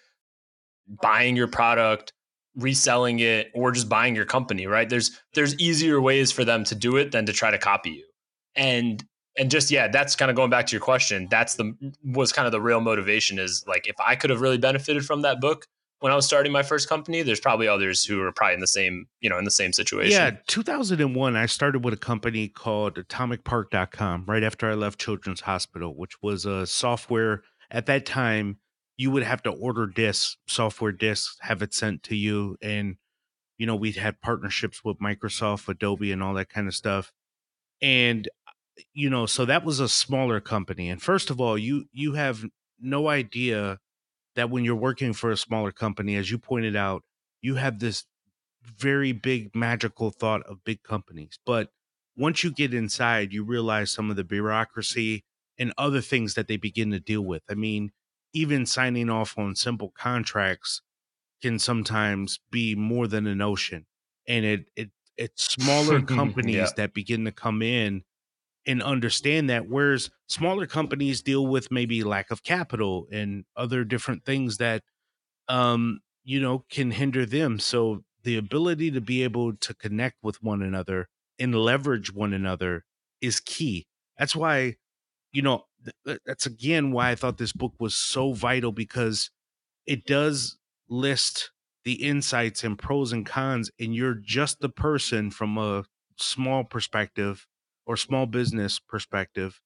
buying your product, reselling it or just buying your company, right? There's there's easier ways for them to do it than to try to copy you. And and just yeah, that's kind of going back to your question. That's the was kind of the real motivation is like if I could have really benefited from that book when I was starting my first company, there's probably others who are probably in the same, you know, in the same situation. Yeah, 2001 I started with a company called atomicpark.com right after I left Children's Hospital, which was a software at that time you would have to order discs, software discs, have it sent to you. And, you know, we'd had partnerships with Microsoft, Adobe, and all that kind of stuff. And, you know, so that was a smaller company. And first of all, you you have no idea that when you're working for a smaller company, as you pointed out, you have this very big magical thought of big companies. But once you get inside, you realize some of the bureaucracy and other things that they begin to deal with. I mean, even signing off on simple contracts can sometimes be more than an ocean and it it it's [LAUGHS] smaller companies yeah. that begin to come in and understand that whereas smaller companies deal with maybe lack of capital and other different things that um you know can hinder them. So the ability to be able to connect with one another and leverage one another is key. That's why you know that's again why I thought this book was so vital because it does list the insights and pros and cons, and you're just the person from a small perspective or small business perspective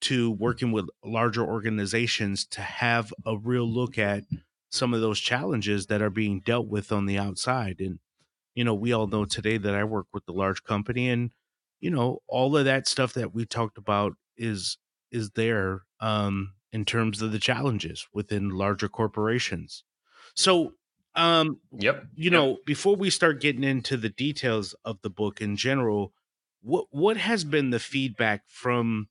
to working with larger organizations to have a real look at some of those challenges that are being dealt with on the outside. And, you know, we all know today that I work with the large company and, you know, all of that stuff that we talked about is is there um, in terms of the challenges within larger corporations. So, um, yep. You know, before we start getting into the details of the book in general, what what has been the feedback from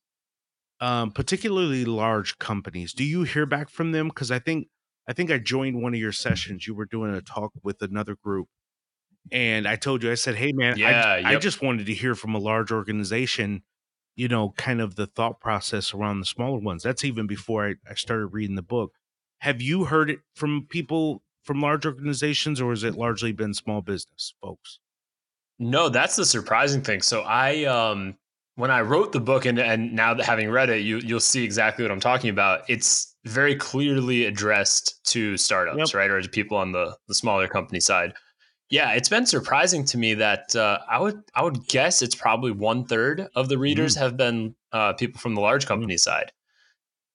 um, particularly large companies? Do you hear back from them? Because I think I think I joined one of your sessions. You were doing a talk with another group, and I told you I said, "Hey, man, yeah, I, yep. I just wanted to hear from a large organization." you know, kind of the thought process around the smaller ones. That's even before I, I started reading the book. Have you heard it from people from large organizations, or has it largely been small business folks? No, that's the surprising thing. So I, um, when I wrote the book, and and now that having read it, you you'll see exactly what I'm talking about. It's very clearly addressed to startups, yep. right, or to people on the the smaller company side. Yeah, it's been surprising to me that uh, I would I would guess it's probably one third of the readers mm. have been uh, people from the large mm. company mm. side,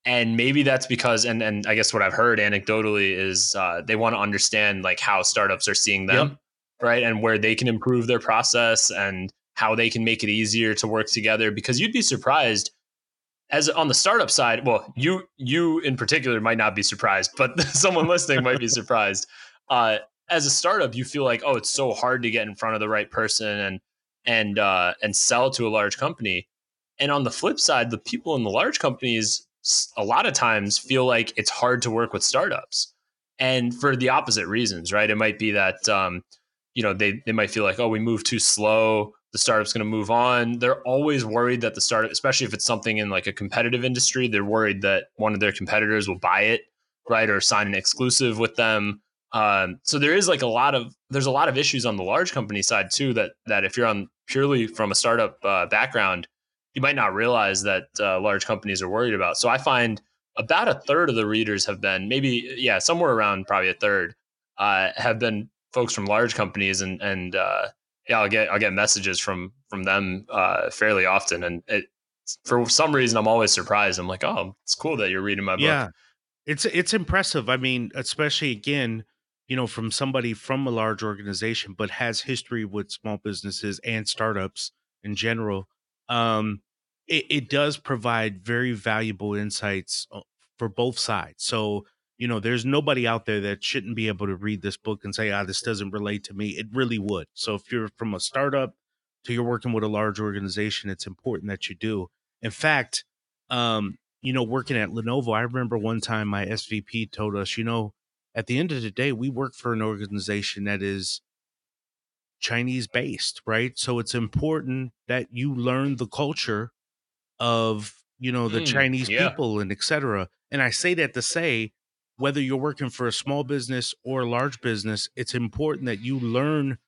and maybe that's because and and I guess what I've heard anecdotally is uh, they want to understand like how startups are seeing them, yep. Right, and where they can improve their process and how they can make it easier to work together. Because you'd be surprised as on the startup side. Well, you you in particular might not be surprised, but [LAUGHS] someone listening might be [LAUGHS] surprised. Uh, as a startup, you feel like, oh, it's so hard to get in front of the right person and and uh, and sell to a large company. And on the flip side, the people in the large companies a lot of times feel like it's hard to work with startups, and for the opposite reasons, right? It might be that um, you know they they might feel like, oh, we move too slow. The startup's going to move on. They're always worried that the startup, especially if it's something in like a competitive industry, they're worried that one of their competitors will buy it, right, or sign an exclusive with them um, so there is like a lot of there's a lot of issues on the large company side too that that if you're on purely from a startup uh, background, you might not realize that uh, large companies are worried about. So I find about a third of the readers have been maybe yeah somewhere around probably a third uh, have been folks from large companies and and uh, yeah I'll get I'll get messages from from them uh, fairly often and it for some reason I'm always surprised. I'm like oh it's cool that you're reading my book. Yeah, it's it's impressive. I mean, especially again you know, from somebody from a large organization, but has history with small businesses and startups in general, um, it, it does provide very valuable insights uh, for both sides. So, you know, there's nobody out there that shouldn't be able to read this book and say, ah, this doesn't relate to me. It really would. So if you're from a startup to you're working with a large organization, it's important that you do. In fact, um, you know, working at Lenovo, I remember one time my SVP told us, you know, at the end of the day, we work for an organization that is Chinese based, right? So it's important that you learn the culture of, you know, the Mm, Chinese yeah. people and et cetera. And I say that to say, whether you're working for a small business or a large business, it's important that you learn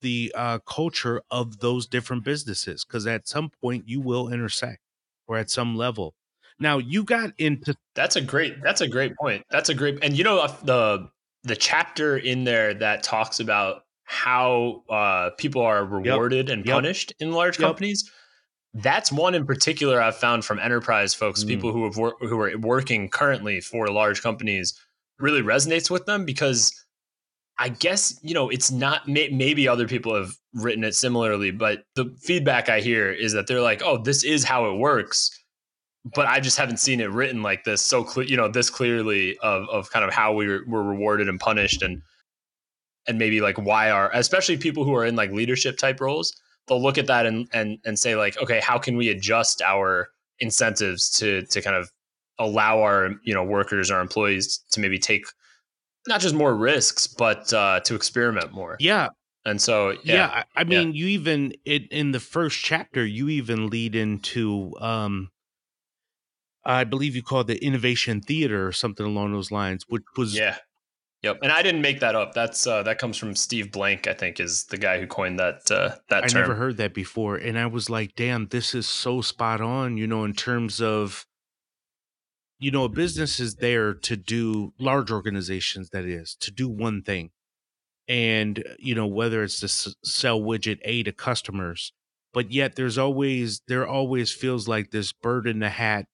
the uh, culture of those different businesses because at some point you will intersect or at some level. Now you got into That's a great. That's a great point. That's a great. And you know uh, the the chapter in there that talks about how uh, people are rewarded and Yep. punished in large Yep. companies. That's one in particular I've found from enterprise folks, Mm. people who have wor- who are working currently for large companies, really resonates with them because I guess you know it's not. May, maybe other people have written it similarly, but the feedback I hear is that they're like, "Oh, this is how it works." but I just haven't seen it written like this so clear, you know, this clearly of of kind of how we were, were rewarded and punished and and maybe like why are especially people who are in like leadership type roles, they'll look at that and and and say like, okay, how can we adjust our incentives to to kind of allow our you know workers our employees to maybe take not just more risks but uh, to experiment more. yeah And so yeah, yeah, I, I yeah. mean you even it in the first chapter you even lead into um I believe you called the innovation theater or something along those lines, which was Yeah. Yep. And I didn't make that up. That's uh, that comes from Steve Blank, I think, is the guy who coined that uh, that I term. never heard that before. And I was like, damn, this is so spot on, you know, in terms of, you know, a business is there to do large organizations, that is, to do one thing. And, you know, whether it's to s- sell widget A to customers, but yet there's always, there always feels like this bird in the hat,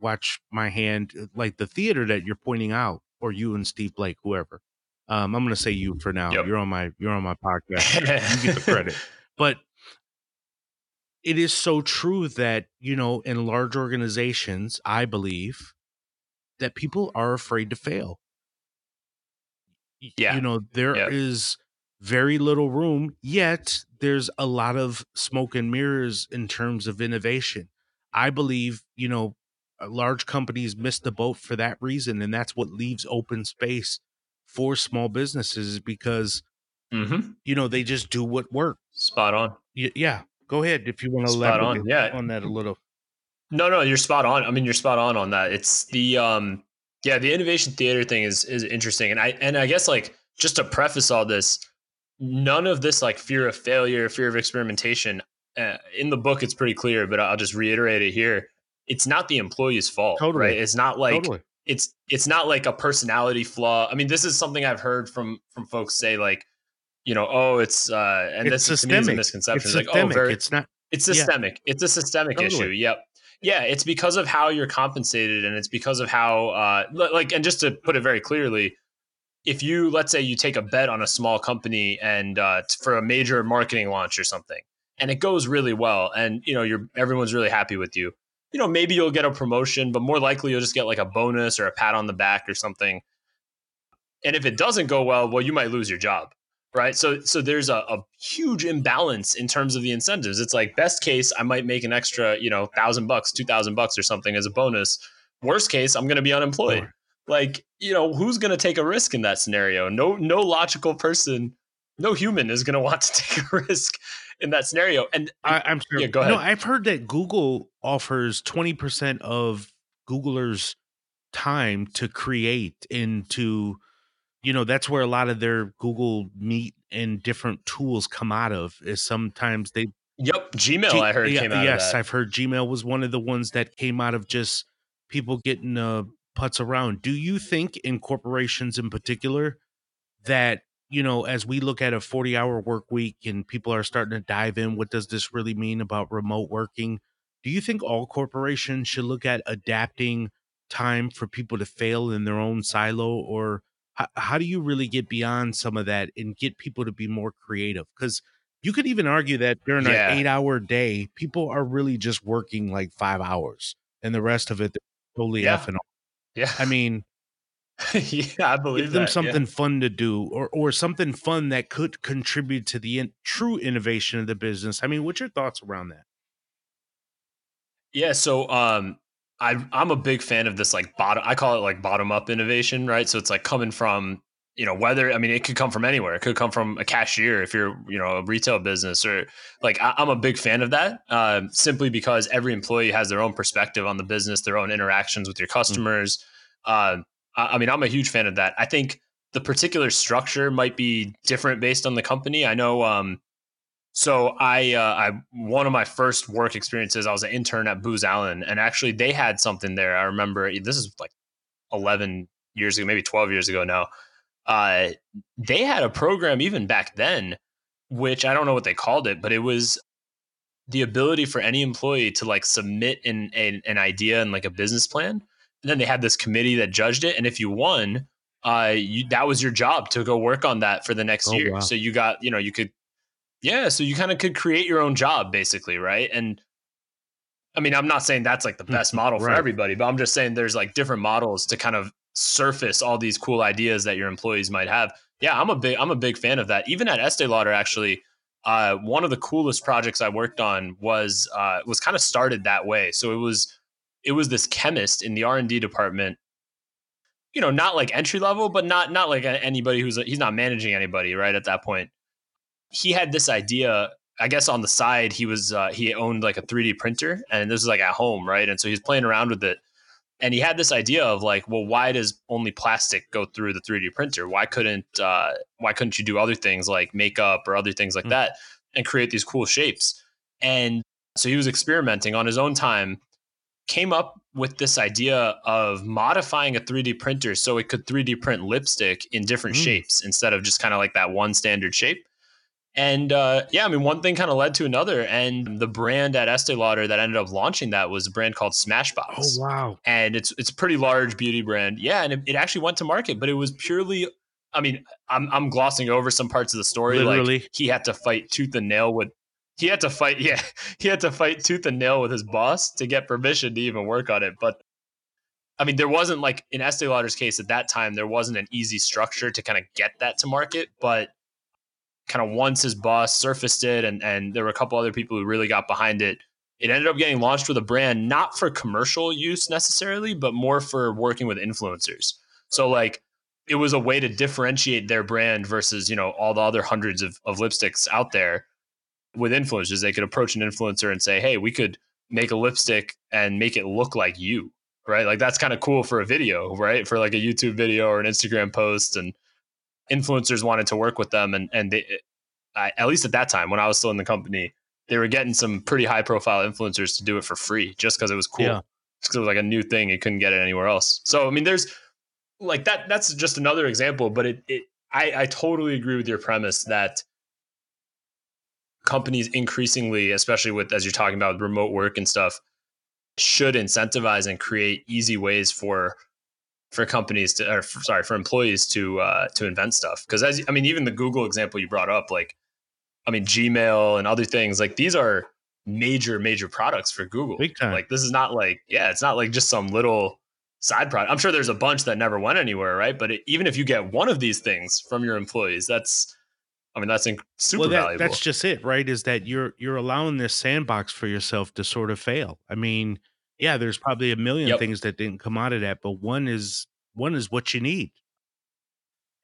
watch my hand, like the theater that you're pointing out, or you and Steve Blake, whoever. Um, I'm going to say you for now. Yep. You're on my, you're on my podcast. [LAUGHS] you get the credit. But it is so true that, you know, in large organizations, I believe that people are afraid to fail. Yeah. You know, there is Yeah. very little room, yet there's a lot of smoke and mirrors in terms of innovation. I believe, you know, large companies miss the boat for that reason. And that's what leaves open space for small businesses because, hmm you know, they just do what works. Spot on. Y- yeah, go ahead if you want to elaborate on, yeah. on that a little. No, no, you're spot on. I mean, you're spot on on that. It's the um, yeah, the innovation theater thing is is interesting, and I and I guess like just to preface all this, none of this like fear of failure, fear of experimentation. Uh, in the book, it's pretty clear, but I'll just reiterate it here. It's not the employee's fault, Totally. right? It's not like totally. it's it's not like a personality flaw. I mean, this is something I've heard from from folks say like, you know, oh, it's uh, and It's this to me is a systemic. misconception. It's like, oh, very, it's not. it's Yeah. systemic. It's a systemic Totally. issue. Yep. Yeah, it's because of how you're compensated, and it's because of how, uh, like, and just to put it very clearly, if you let's say you take a bet on a small company and uh, for a major marketing launch or something, and it goes really well, and you know you're everyone's really happy with you, you know maybe you'll get a promotion, but more likely you'll just get like a bonus or a pat on the back or something. And if it doesn't go well, well, you might lose your job right? So so there's a, a huge imbalance in terms of the incentives. It's like best case i might make an extra you know thousand bucks two thousand bucks or something as a bonus. Worst case i'm going to be unemployed. Sure. like you know who's going to take a risk in that scenario? No no logical person no human is going [LAUGHS] to want to take a risk in that scenario and I, I'm sure. Yeah, go No. I've heard that Google offers 20% of Googlers' time to create and to, you know, that's where a lot of their Google Meet and different tools come out of. Is sometimes they yep gmail G- i heard yeah, came out yes, of that I've heard Gmail was one of the ones that came out of just people getting uh, putts around. Do you think in corporations in particular that you know as we look at a 40 hour work week and people are starting to dive in what does this really mean about remote working do you think all corporations should look at adapting time for people to fail in their own silo or how, how do you really get beyond some of that and get people to be more creative because you could even argue that during Yeah. an eight hour day people are really just working like five hours and the rest of it they're totally Yeah. effing off. yeah i mean [LAUGHS] yeah, I believe Give them that. something yeah. fun to do, or or something fun that could contribute to the in, true innovation of the business. I mean, what's your thoughts around that? Yeah, so um I I'm a big fan of this like bottom I call it like bottom up innovation, right? So it's like coming from, you know, whether I mean it could come from anywhere. It could come from a cashier if you're, you know, a retail business or like I, am a big fan of that. Uh, simply because every employee has their own perspective on the business, their own interactions with your mm. customers. Mm-hmm. Uh, I, mean, I'm a huge fan of that. I think the particular structure might be different based on the company. I know um, so I, uh, I one of my first work experiences, I was an intern at Booz Allen, and actually they had something there. I remember this is like eleven years ago, maybe twelve years ago now. Uh, they had a program even back then, which I don't know what they called it, but it was the ability for any employee to like submit an, an idea and like a business plan. And then they had this committee that judged it, and if you won, uh, you that was your job to go work on that for the next oh, year. Wow. So you got you know you could yeah, so you kind of could create your own job basically, right? And I mean, I'm not saying that's like the best model for right. everybody, but I'm just saying there's like different models to kind of surface all these cool ideas that your employees might have. Yeah, I'm a big I'm a big fan of that. Even at Estee Lauder, actually, uh, one of the coolest projects I worked on was uh, was kind of started that way. So it was it was this chemist in the R and D department. You know, not like entry level, but not not like anybody who's he's not managing anybody right at that point he had this idea I guess on the side he was uh, he owned like a 3D printer and this was like at home, right? And so he's playing around with it. And he had this idea of like, well, why does only plastic go through the 3D printer? Why couldn't uh, why couldn't you do other things like makeup or other things like mm-hmm. that and create these cool shapes? And so he was experimenting on his own time, came up with this idea of modifying a 3D printer so it could 3D print lipstick in different mm-hmm. shapes instead of just kind of like that one standard shape. And uh, yeah, I mean, one thing kind of led to another, and the brand at Estee Lauder that ended up launching that was a brand called Smashbox. Oh wow! And it's it's a pretty large beauty brand, yeah. And it, it actually went to market, but it was purely. I mean, I'm I'm glossing over some parts of the story. Literally. Like he had to fight tooth and nail with. He had to fight, [LAUGHS] yeah. He had to fight tooth and nail with his boss to get permission to even work on it. But I mean, there wasn't like in Estee Lauder's case at that time, there wasn't an easy structure to kind of get that to market, but kind of once his boss surfaced it and, and there were a couple other people who really got behind it it ended up getting launched with a brand not for commercial use necessarily but more for working with influencers so like it was a way to differentiate their brand versus you know all the other hundreds of, of lipsticks out there with influencers they could approach an influencer and say hey we could make a lipstick and make it look like you right like that's kind of cool for a video right for like a youtube video or an instagram post and influencers wanted to work with them, and and they, eh, I, at least at that time when I was still in the company, they were getting some pretty high profile influencers to do it for free just because it was cool. Yeah. Because it was like a new thing, you couldn't get it anywhere else. So I mean, there's like that. That's just another example, but it, it I, I totally agree with your premise that companies increasingly, especially with as you're talking about remote work and stuff, should incentivize and create easy ways for for companies to, or for, sorry, for employees to uh, to invent stuff. Because as I mean, even the Google example you brought up, like, I mean, Gmail and other things, like these are major major products for Google. Like this is not like yeah, it's not like just some little side product. I'm sure there's a bunch that never went anywhere, right? But it, even if you get one of these things from your employees, that's I mean that's inc- super well, that, valuable. That's just it, right? Is that you're you're allowing this sandbox for yourself to sort of fail. I mean, yeah, there's probably a million yep. things that didn't come out of that, but one is one is what you need.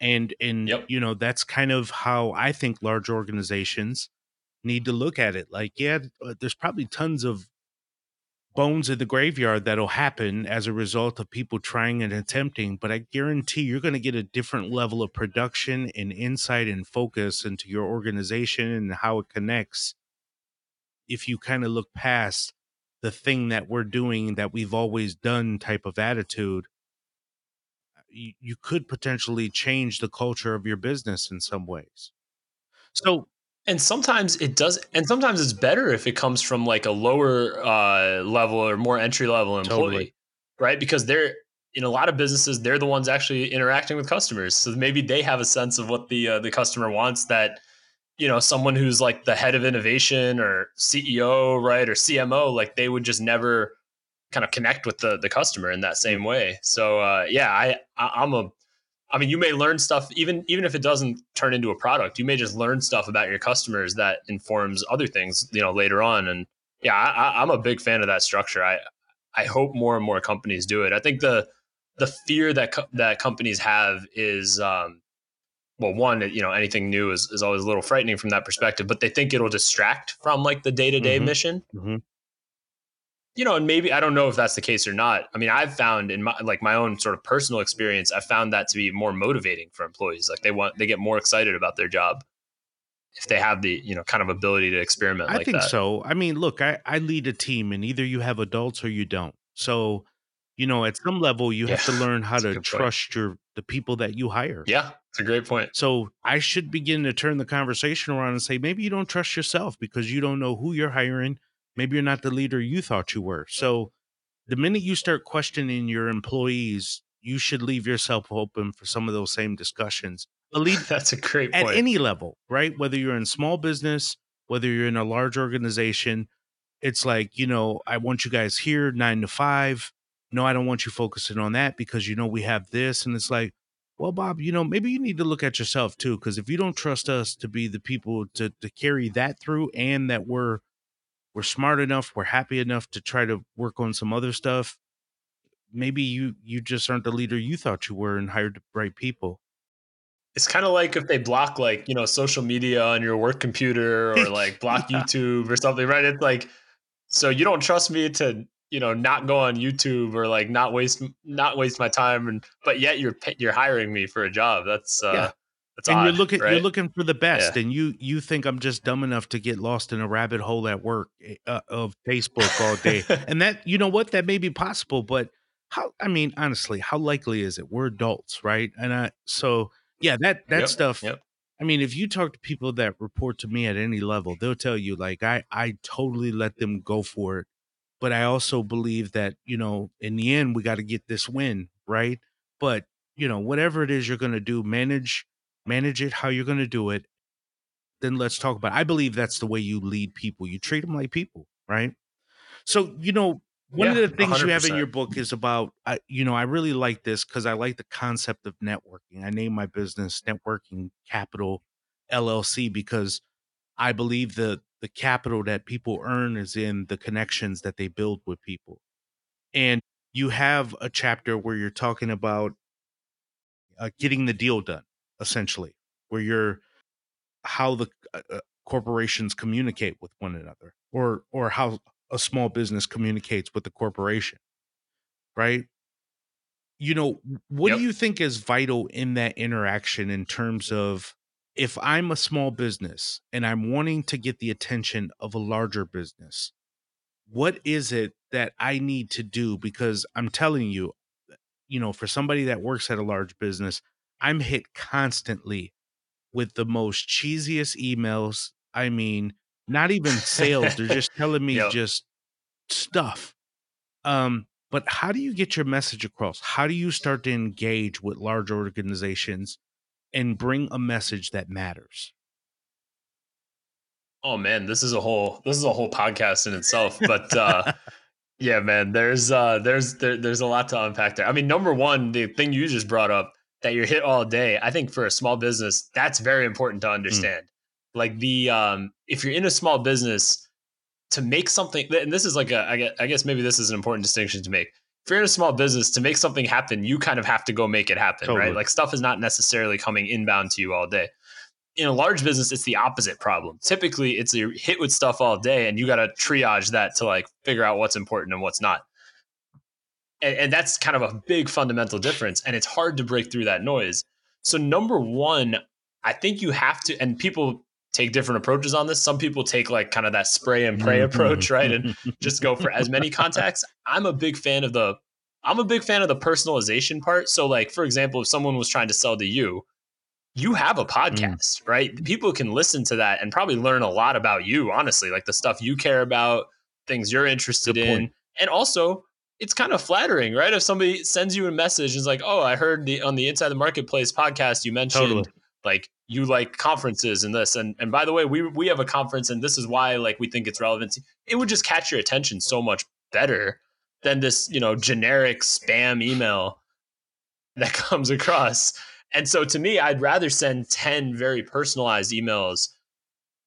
And and yep. you know, that's kind of how I think large organizations need to look at it. Like, yeah, uh, there's probably tons of bones in the graveyard that'll happen as a result of people trying and attempting, but I guarantee you're going to get a different level of production and insight and focus into your organization and how it connects if you kind of look past the thing that we're doing that we've always done type of attitude you, you could potentially change the culture of your business in some ways. So and sometimes it does and sometimes it's better if it comes from like a lower uh, level or more entry level employee totally. right because they're in a lot of businesses they're the ones actually interacting with customers so maybe they have a sense of what the uh, the customer wants that you know someone who's like the head of innovation or CEO right or CMO like they would just never kind of connect with the the customer in that same way. So uh, yeah, I, I I'm a I mean, you may learn stuff even even if it doesn't turn into a product. You may just learn stuff about your customers that informs other things, you know, later on. And yeah, I, I'm a big fan of that structure. I I hope more and more companies do it. I think the the fear that co- that companies have is um, well, one, you know, anything new is, is always a little frightening from that perspective, but they think it'll distract from like the day to day mission. Mm-hmm you know, and maybe I don't know if that's the case or not. I mean, I've found in my like my own sort of personal experience, I found that to be more motivating for employees. Like they want they get more excited about their job if they have the you know kind of ability to experiment. I like think that. so. I mean, look, I I lead a team, and either you have adults or you don't. So, you know, at some level, you [LAUGHS] yeah, have to learn how to trust point. your the people that you hire. Yeah, it's a great point. So I should begin to turn the conversation around and say maybe you don't trust yourself because you don't know who you're hiring Maybe you're not the leader you thought you were. So the minute you start questioning your employees, you should leave yourself open for some of those same discussions. A lead [LAUGHS] that's a great point. At any level, right? Whether you're in small business, whether you're in a large organization, it's like, you know, I want you guys here nine to five. No, I don't want you focusing on that because you know we have this. And it's like, well, Bob, you know, maybe you need to look at yourself too. Cause if you don't trust us to be the people to to carry that through and that we're we're smart enough, we're happy enough to try to work on some other stuff. Maybe you you just aren't the leader you thought you were and hired the right people. It's kind of like if they block like, you know, social media on your work computer or like [LAUGHS] block yeah. YouTube or something, right? It's like so you don't trust me to you know not go on youtube or like not waste not waste my time and but yet you're you're hiring me for a job that's uh yeah. That's and odd, you're looking right? you're looking for the best, yeah. and you you think I'm just dumb enough to get lost in a rabbit hole at work eh, uh, of Facebook all day, [LAUGHS] and that you know what that may be possible, but how I mean honestly, how likely is it? We're adults, right? And I so yeah, that that yep, stuff. Yep. I mean, if you talk to people that report to me at any level, they'll tell you like I I totally let them go for it, but I also believe that you know in the end we got to get this win, right? But you know whatever it is you're going to do, manage manage it how you're going to do it then let's talk about it. i believe that's the way you lead people. You treat them like people right? So you know one yeah, of the things 100%. you have in your book is about I, you know i really like this because i like the concept of networking. I name my business networking capital llc because i believe the the capital that people earn is in the connections that they build with people. And you have a chapter where you're talking about uh, getting the deal done essentially, where you're how the uh, uh, corporations communicate with one another, or or how a small business communicates with the corporation, right? You know, what yep. do you think is vital in that interaction in terms of if I'm a small business and I'm wanting to get the attention of a larger business, what is it that I need to do? Because I'm telling you, you know, for somebody that works at a large business, I'm hit constantly with the most cheesiest emails. I mean, not even sales. They're just telling me yep. just stuff. Um, but how do you get your message across? How do you start to engage with large organizations and bring a message that matters? Oh man, this is a whole this is a whole podcast in itself. But uh [LAUGHS] yeah, man, there's uh there's there, there's a lot to unpack there. I mean, number one, the thing you just brought up that you're hit all day, I think for a small business, that's very important to mm. understand. Mm. Like the um, if you're in a small business, to make something, and this is like a, I guess maybe this is an important distinction to make. If you're in a small business, to make something happen, you kind of have to go make it happen, totally. right? Like stuff is not necessarily coming inbound to you all day. In a large business, it's the opposite problem. Typically, it's you're hit with stuff all day, and you got to triage that to like figure out what's important and what's not and, and that's kind of a big fundamental difference and it's hard to break through that noise so number one i think you have to and people take different approaches on this some people take like kind of that spray and pray mm-hmm. approach right and [LAUGHS] just go for as many contacts i'm a big fan of the i'm a big fan of the personalization part so like for example if someone was trying to sell to you you have a mm. podcast, mm. right? People can listen to that and probably learn a lot about you, honestly, like the stuff you care about, things you're interested in. And also, it's kind of flattering, right? If somebody sends you a message and is like, "Oh, I heard the on the Inside the Marketplace podcast you mentioned totally. like you like conferences and this, and and by the way, we we have a conference and this is why like we think it's relevant." It would just catch your attention so much better than this, you know, generic spam email that [LAUGHS] comes across. And so to me, I'd rather send 10 very personalized emails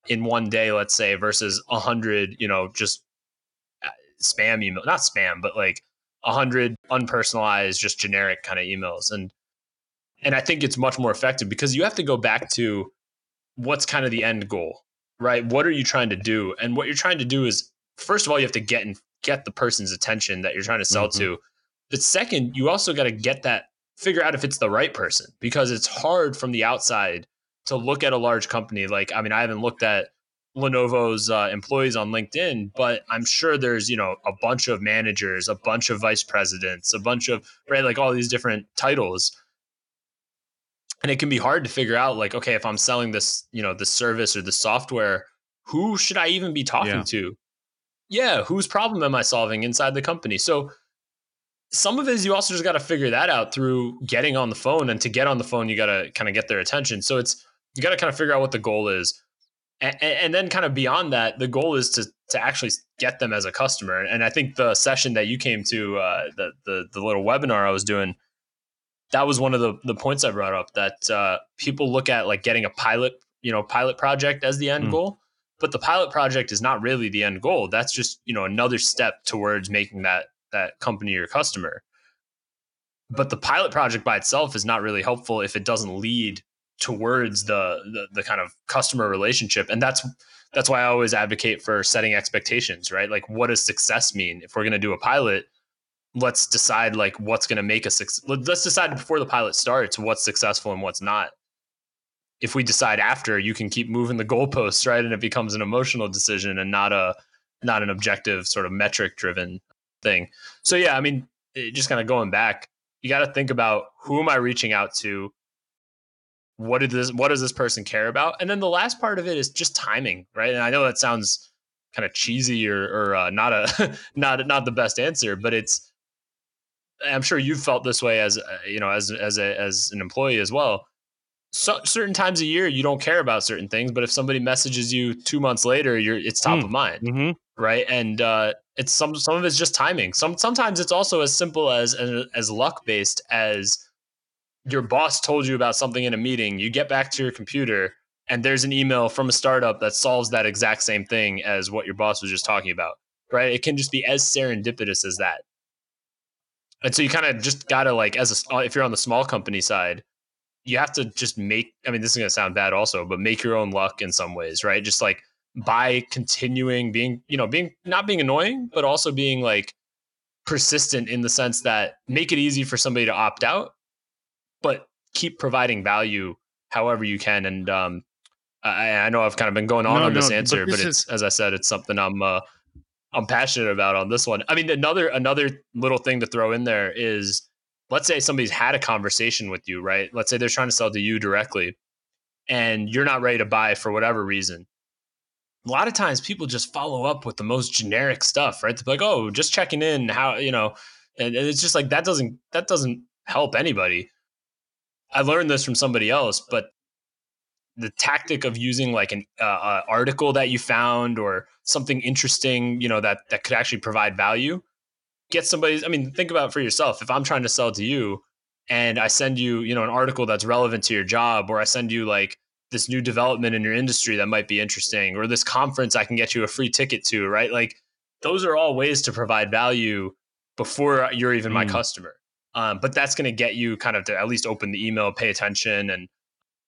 in one day, let's say, versus 100, you know, just spam email, not spam, but like a 100 unpersonalized, just generic kind of emails. And and I think it's much more effective because you have to go back to what's kind of the end goal, right? What are you trying to do? And what you're trying to do is first of all, you have to get and get the person's attention that you're trying to sell mm-hmm. to. But second, you also got to get that figure out if it's the right person because it's hard from the outside to look at a large company. Like, I mean, I haven't looked at Lenovo's uh, employees on LinkedIn, but I'm sure there's, you know, a bunch of managers, a bunch of vice presidents, a bunch of, right, like all these different titles. And it can be hard to figure out, like, okay, if I'm selling this, you know, the service or the software, who should I even be talking yeah. to? Yeah, whose problem am I solving inside the company? So some of it is you also just got to figure that out through getting on the phone. And to get on the phone, you got to kind of get their attention. So it's, you got to kind of figure out what the goal is and, and, then kind of beyond that the goal is to to actually get them as a customer. And i think the session that you came to uh, the, the, the little webinar i was doing that was one of the the points i brought up that uh, people look at like getting a pilot you know pilot project as the end mm. goal but the pilot project is not really the end goal. That's just you know another step towards making that that company your customer. But the pilot project by itself is not really helpful if it doesn't lead towards the, the, the kind of customer relationship. And that's that's why i always advocate for setting expectations right? Like what does success mean? If we're going to do a pilot let's decide like what's going to make a success let's decide before the pilot starts what's successful and what's not. If we decide after you can keep moving the goalposts right? And it becomes an emotional decision and not a not an objective sort of metric driven thing. So yeah i mean just kind of going back you got to think about who am i reaching out to what did this what does this person care about? And then the last part of it is just timing right? And i know that sounds kind of cheesy or, or uh, not a [LAUGHS] not not the best answer but it's i'm sure you've felt this way as uh, you know as as a as an employee as well. So, certain times a year you don't care about certain things but if somebody messages you two months later you're it's top mm. of mind mm-hmm. right? And uh, it's some some of it's just timing. Some sometimes it's also as simple as as, as luck based as your boss told you about something in a meeting, you get back to your computer and there's an email from a startup that solves that exact same thing as what your boss was just talking about, right? It can just be as serendipitous as that. And so you kind of just got to like as a if you're on the small company side, you have to just make I mean this is going to sound bad also, but make your own luck in some ways, right? Just like by continuing being, you know, being not being annoying, but also being like persistent in the sense that make it easy for somebody to opt out but keep providing value however you can. And um, I, I, know I've kind of been going on no, on this no, answer, but, this but it's is... as I said, it's something I'm uh, I'm passionate about on this one. I mean, another another little thing to throw in there is, let's say somebody's had a conversation with you, right? Let's say they're trying to sell to you directly, and you're not ready to buy for whatever reason. A lot of times, people just follow up with the most generic stuff, right? They're like, "Oh, just checking in, how you know," and, and it's just like that doesn't that doesn't help anybody I learned this from somebody else, but the tactic of using like an uh, uh, article that you found or something interesting, you know, that that could actually provide value, get somebody's. I mean, think about for yourself. If I'm trying to sell to you, and I send you, you know, an article that's relevant to your job, or I send you like this new development in your industry that might be interesting, or this conference I can get you a free ticket to, right? Like those are all ways to provide value before you're even mm. my customer. Um, but that's going to get you kind of to at least open the email, pay attention, and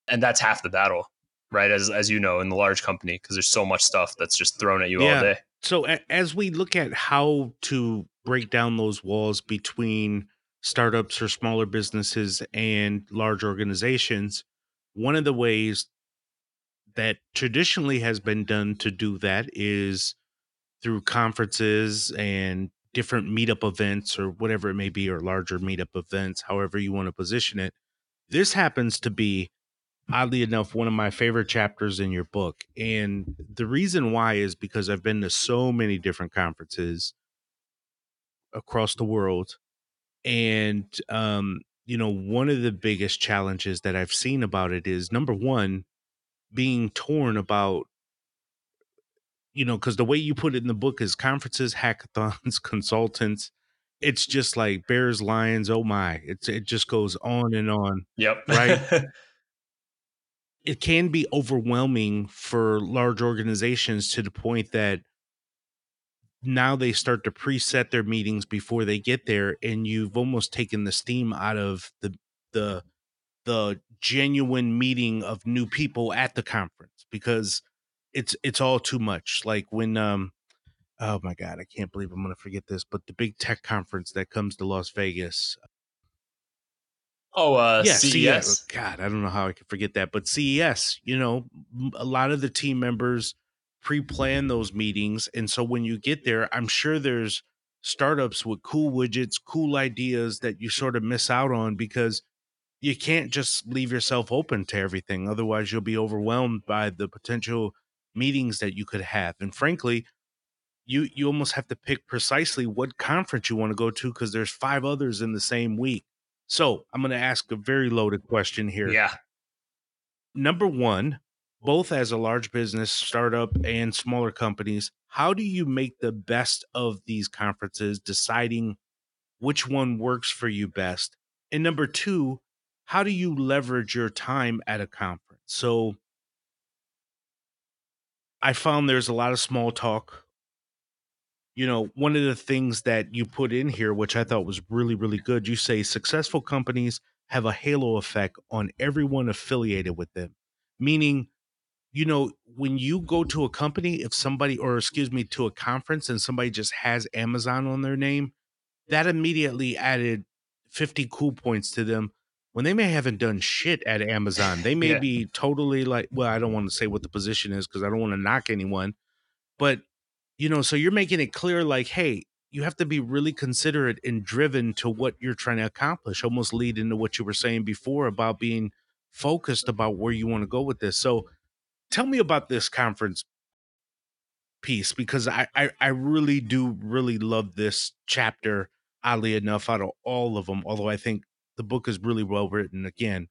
and that's half the battle, right? As as you know, in the large company, because there's so much stuff that's just thrown at you yeah. all day. So as we look at how to break down those walls between startups or smaller businesses and large organizations, one of the ways that traditionally has been done to do that is through conferences and different meetup events or whatever it may be, or larger meetup events, however you want to position it. This happens to be, oddly enough, one of my favorite chapters in your book. And the reason why is because I've been to so many different conferences across the world. And, um, you know, one of the biggest challenges that I've seen about it is number one, being torn about you know, because the way you put it in the book is conferences, hackathons, [LAUGHS] consultants, it's just like Bears, Lions. Oh my! It's it just goes on and on. Yep. Right. [LAUGHS] it can be overwhelming for large organizations to the point that now they start to preset their meetings before they get there and you've almost taken the steam out of the the the genuine meeting of new people at the conference because it's it's all too much like when um oh my god i can't believe i'm going to forget this but the big tech conference that comes to las vegas oh uh yeah, CES? CES god i don't know how i can forget that but ces you know a lot of the team members pre-plan those meetings and so when you get there i'm sure there's startups with cool widgets cool ideas that you sort of miss out on because you can't just leave yourself open to everything otherwise you'll be overwhelmed by the potential meetings that you could have and frankly you you almost have to pick precisely what conference you want to go to because there's five others in the same week so i'm going to ask a very loaded question here yeah number one both as a large business, startup, and smaller companies, how do you make the best of these conferences, deciding which one works for you best? And number two, how do you leverage your time at a conference? So I found there's a lot of small talk. You know, one of the things that you put in here, which I thought was really, really good, you say successful companies have a halo effect on everyone affiliated with them, meaning you know, when you go to a company, if somebody, or excuse me, to a conference and somebody just has Amazon on their name, that immediately added 50 cool points to them when they may haven't done shit at Amazon. They may yeah. be totally like, well, I don't want to say what the position is because I don't want to knock anyone. But, you know, so you're making it clear like, hey, you have to be really considerate and driven to what you're trying to accomplish, almost lead into what you were saying before about being focused about where you want to go with this. So, tell me about this conference piece because I, I, I really do really love this chapter. Oddly enough, out of all of them, although I think the book is really well written again.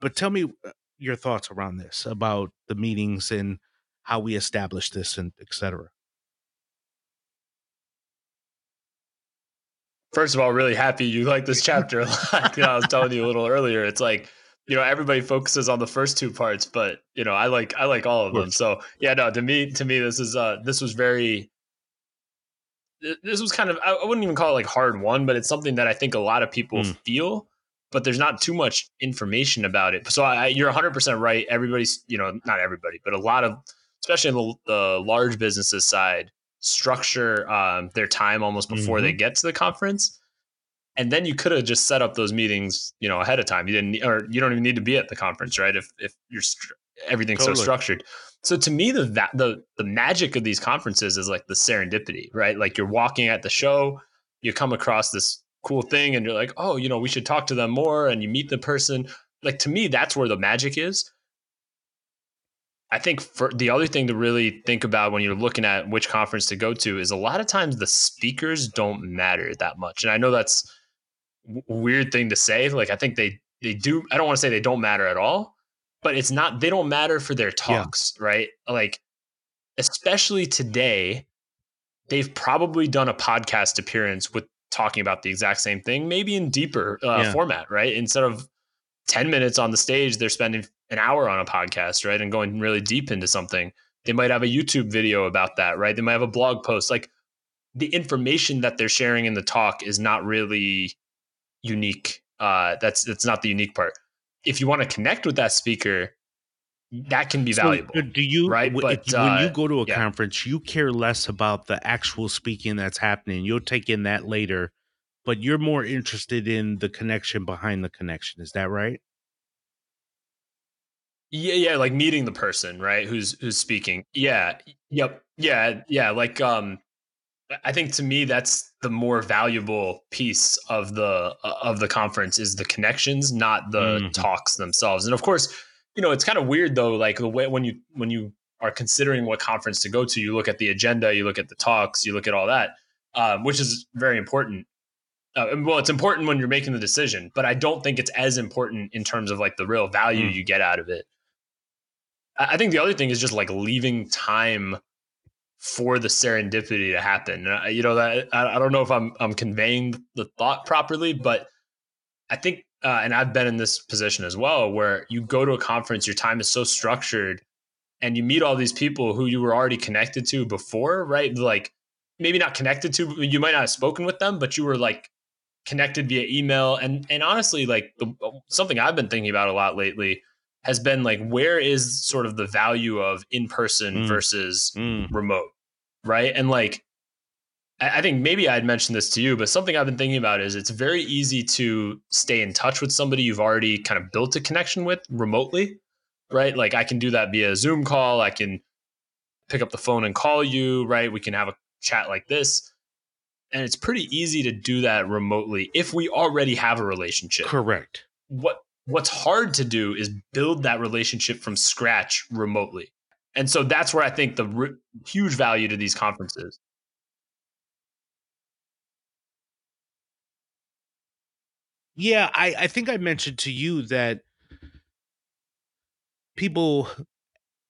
But tell me uh, your thoughts around this about the meetings and how we establish this and etc. First of all, really happy you like this chapter a lot. you know, I was telling you a little earlier. It's like you know everybody focuses on the first two parts but you know i like i like all of them so yeah no to me to me this is uh this was very this was kind of i wouldn't even call it like hard one but it's something that i think a lot of people mm. feel but there's not too much information about it so I, you're 100% right everybody's you know not everybody but a lot of especially in the, the large businesses side structure um, their time almost before mm-hmm. they get to the conference and then you could have just set up those meetings you know ahead of time you didn't or you don't even need to be at the conference right if if you're everything's totally. so structured so to me the the the magic of these conferences is like the serendipity right like you're walking at the show you come across this cool thing and you're like oh you know we should talk to them more and you meet the person like to me that's where the magic is I think for the other thing to really think about when you're looking at which conference to go to is a lot of times the speakers don't matter that much. And I know that's weird thing to say. Like I think they they do. I don't want to say they don't matter at all, but it's not. They don't matter for their talks, yeah. right? Like especially today, they've probably done a podcast appearance with talking about the exact same thing, maybe in deeper uh, yeah. format, right? Instead of 10 minutes on the stage, they're spending an hour on a podcast, right? And going really deep into something. They might have a YouTube video about that, right? They might have a blog post. Like the information that they're sharing in the talk is not really unique. Uh, that's that's not the unique part. If you want to connect with that speaker, that can be so valuable. Do you right? But, when uh, you go to a yeah. conference, you care less about the actual speaking that's happening. You'll take in that later, but you're more interested in the connection behind the connection. Is that right? Yeah, yeah, like meeting the person, right? Who's who's speaking. Yeah. Yep. Yeah, yeah, like um I think to me that's the more valuable piece of the uh, of the conference is the connections, not the mm. talks themselves. And of course, you know, it's kind of weird though like the way when you when you are considering what conference to go to, you look at the agenda, you look at the talks, you look at all that, um, which is very important. Uh, well, it's important when you're making the decision, but I don't think it's as important in terms of like the real value mm. you get out of it. I think the other thing is just like leaving time for the serendipity to happen. you know that I, I, don't know if I'm I'm conveying the thought properly, but I think, uh, and I've been in this position as well, where you go to a conference, your time is so structured, and you meet all these people who you were already connected to before, right? Like maybe not connected to, you might not have spoken with them, but you were like connected via email, and and honestly, like the, something I've been thinking about a lot lately has been like where is sort of the value of in person mm. versus mm. remote right? And like i think maybe i'd mentioned this to you but something i've been thinking about is it's very easy to stay in touch with somebody you've already kind of built a connection with remotely right? Like i can do that via zoom call. I can pick up the phone and call you right? We can have a chat like this. And it's pretty easy to do that remotely if we already have a relationship. Correct. What What's hard to do is build that relationship from scratch remotely. And so that's where I think the re- huge value to these conferences. Yeah, I, I think I mentioned to you that people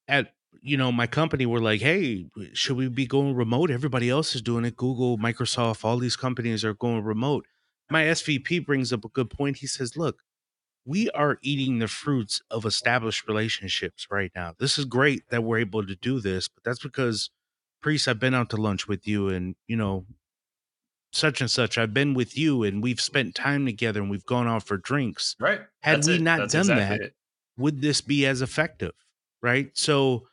at you know my company were like, "Hey, should we be going remote? Everybody else is doing it. Google, Microsoft, all these companies are going remote." My SVP brings up a good point. He says, "Look, we are eating the fruits of established relationships right now. This is great that we're able to do this, but that's because priest I've been out to lunch with you and you know such and such. I've been with you and we've spent time together and we've gone out for drinks. Right. Had that's we it. not that's done exactly that, it. would this be as effective? Right. So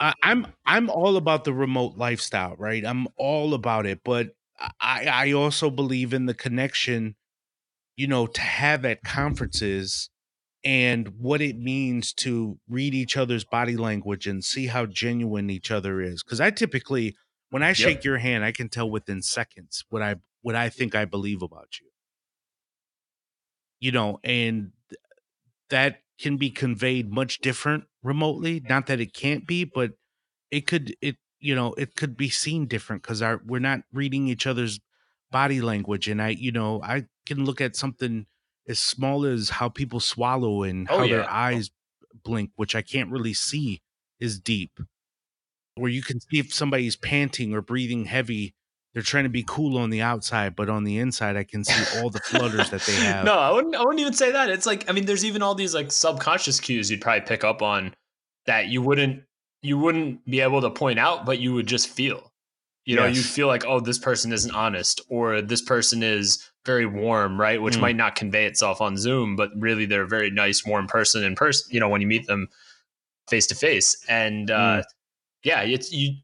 I, I'm I'm all about the remote lifestyle, right? I'm all about it, but I I also believe in the connection you know, to have at conferences and what it means to read each other's body language and see how genuine each other is. Because I typically, when I shake yep. your hand, I can tell within seconds what I what I think I believe about you. You know, and that can be conveyed much different remotely. Not that it can't be, but it could. It you know, it could be seen different because our we're not reading each other's body language and i you know i can look at something as small as how people swallow and oh, how yeah. their eyes blink which i can't really see is deep where you can see if somebody's panting or breathing heavy they're trying to be cool on the outside, but on the inside, I can see all the flutters that they [LAUGHS] have. No, I wouldn't. I wouldn't even say that. It's like I mean, there's even all these like subconscious cues you'd probably pick up on that you wouldn't you wouldn't be able to point out, but you would just feel. You know, yes. you feel like, oh, this person isn't honest, or this person is very warm, right? Which mm. might not convey itself on Zoom, but really they're a very nice, warm person in person. You know, when you meet them face to face, and uh, mm. yeah, it's you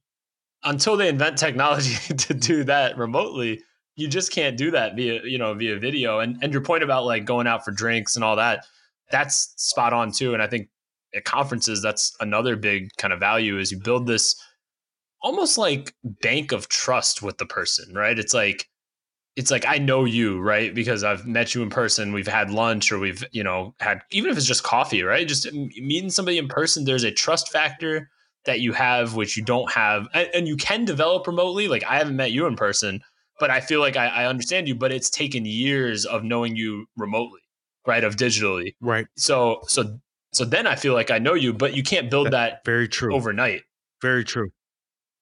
until they invent technology [LAUGHS] to do that remotely. You just can't do that via you know via video. And and your point about like going out for drinks and all that, that's spot on too. And I think at conferences, that's another big kind of value is you build this almost like bank of trust with the person, right? It's like it's like I know you, right? Because I've met you in person, we've had lunch or we've, you know, had even if it's just coffee, right? Just meeting somebody in person, there's a trust factor that you have which you don't have and, and you can develop remotely. Like I haven't met you in person, but I feel like I, I understand you, but it's taken years of knowing you remotely, right? Of digitally. Right. So so so then I feel like I know you, but you can't build That's that very true overnight. Very true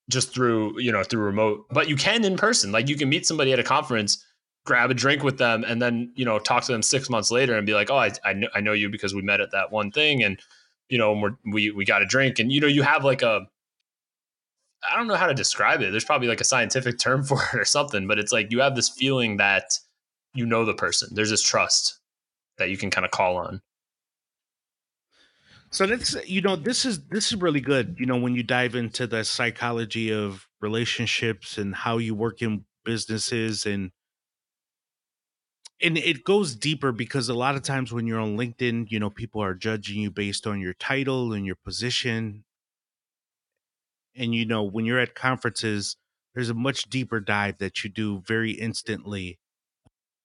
just through you know through remote but you can in person. Like you can meet somebody at a conference grab a drink with them and then you know talk to them six months later and be like oh i, I, know, I know you because we met at that one thing and you know we're, we we got a drink. And you know you have like a i don't know how to describe it. There's probably like a scientific term [LAUGHS] for it or something but it's like you have this feeling that you know the person. There's this trust that you can kind of call on so that's you know this is this is really good. You know when you dive into the psychology of relationships and how you work in businesses and and it goes deeper because a lot of times when you're on LinkedIn, you know people are judging you based on your title and your position. And you know when you're at conferences, there's a much deeper dive that you do very instantly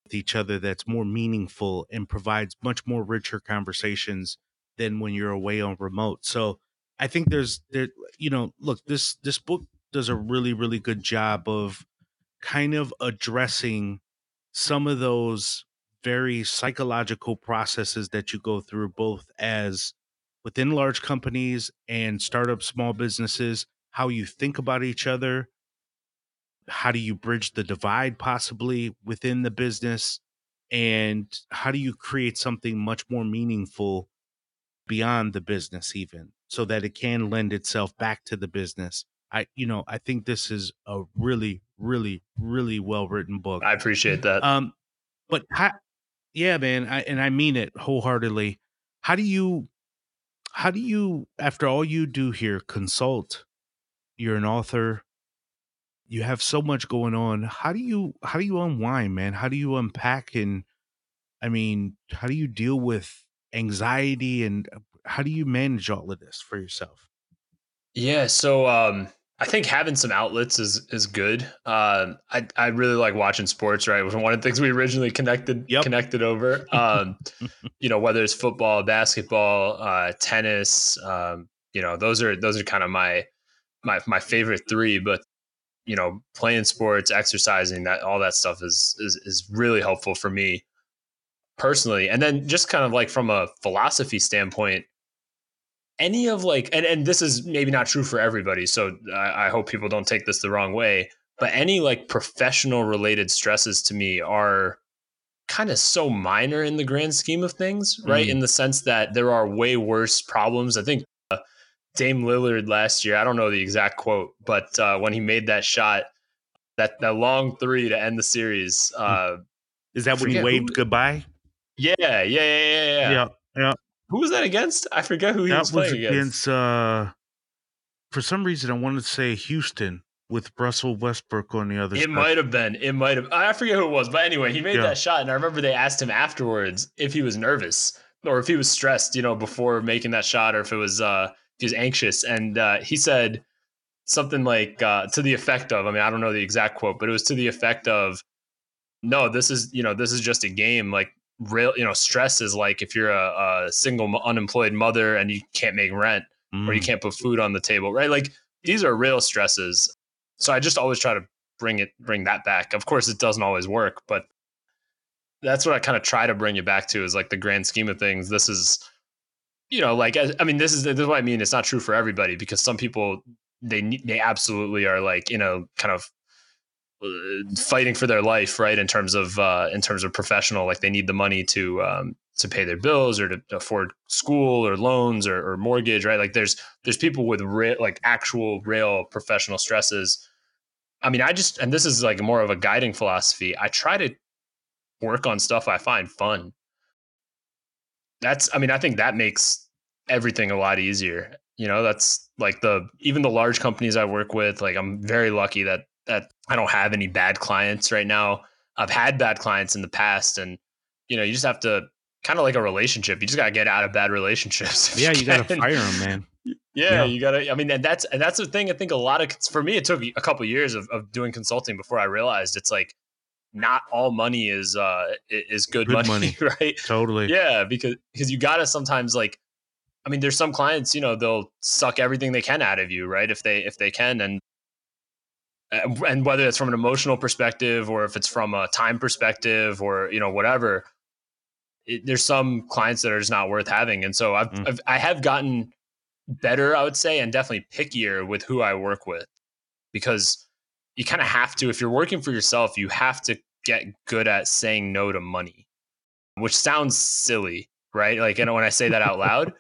with each other that's more meaningful and provides much more richer conversations than when you're away on remote. So I think there's there you know, look, this this book does a really really good job of kind of addressing some of those very psychological processes that you go through both as within large companies and startup small businesses how you think about each other. How do you bridge the divide possibly within the business? And how do you create something much more meaningful beyond the business, even so that it can lend itself back to the business? I, you know, I think this is a really, really, really well written book. I appreciate that. Um, but how, yeah, man, I, and I mean it wholeheartedly. How do you, how do you, after all you do here, consult? You're an author. You have so much going on. How do you, how do you unwind, man? How do you unpack and, I mean, how do you deal with anxiety and uh, how do you manage all of this for yourself? Yeah, so um, I think having some outlets is is good. Uh, I I really like watching sports. Right, was [LAUGHS] one of the things we originally connected yep. connected over. Um, [LAUGHS] you know, whether it's football, basketball, uh, tennis. Um, you know, those are those are kind of my my my favorite three. But you know, playing sports, exercising, that all that stuff is is is really helpful for me personally. And then just kind of like from a philosophy standpoint, any of like and, and this is maybe not true for everybody so I, I hope people don't take this the wrong way but any like professional related stresses to me are kind of so minor in the grand scheme of things right mm. in the sense that there are way worse problems i think uh, dame lillard last year i don't know the exact quote but uh, when he made that shot that that long three to end the series hmm. uh, is that when he waved who, goodbye yeah yeah yeah yeah yeah yeah yeah who was that against? I forget who he that was playing was against. against uh, for some reason, I wanted to say Houston with Russell Westbrook on the other. Side. It might have been. It might have. I forget who it was, but anyway, he made yeah. that shot, and I remember they asked him afterwards if he was nervous or if he was stressed, you know, before making that shot, or if it was uh, if he was anxious, and uh, he said something like uh, to the effect of. I mean, I don't know the exact quote, but it was to the effect of, "No, this is you know, this is just a game. Like real you know stress is like if you're a, a single unemployed mother and you can't make rent mm. or you mm. can't put food on the table right like these are real stresses so i just always try to bring it bring that back of course it doesn't always work but that's what i kind of try to bring you back to is like the grand scheme of things this is you know like i mean this is this is what i mean it's not true for everybody because some people they they absolutely are like you know kind of fighting for their life, right? In terms of uh, in terms of professional, like they need the money to um, to pay their bills or to afford school or loans or, or mortgage, right? Like there's there's people with real, like actual real professional stresses. I mean, I just and this is like more of a guiding philosophy. I try to work on stuff I find fun. That's I mean, I think that makes everything a lot easier. You know, that's like the even the large companies I work with, like I'm very lucky that that I don't have any bad clients right now. I've had bad clients in the past, and you know, you just have to kind of like a relationship. You just gotta get out of bad relationships. [LAUGHS] Yeah, you, you gotta fire them, man. Yeah, yeah, you gotta. I mean, and that's and that's the thing. I think a lot of for me, it took a couple of years of, of doing consulting before I realized it's like not all money is uh is good, good money, [LAUGHS] money, right? Totally. Yeah, because because you gotta sometimes like I mean, there's some clients, you know, they'll suck everything they can out of you, right? If they if they can, and and whether it's from an emotional perspective or if it's from a time perspective or you know whatever it, there's some clients that are just not worth having. And so I've, mm. I've I have gotten better i would say and definitely pickier with who i work with. Because you kind of have to if you're working for yourself you have to get good at saying no to money which sounds silly right? Like you know when i say that out loud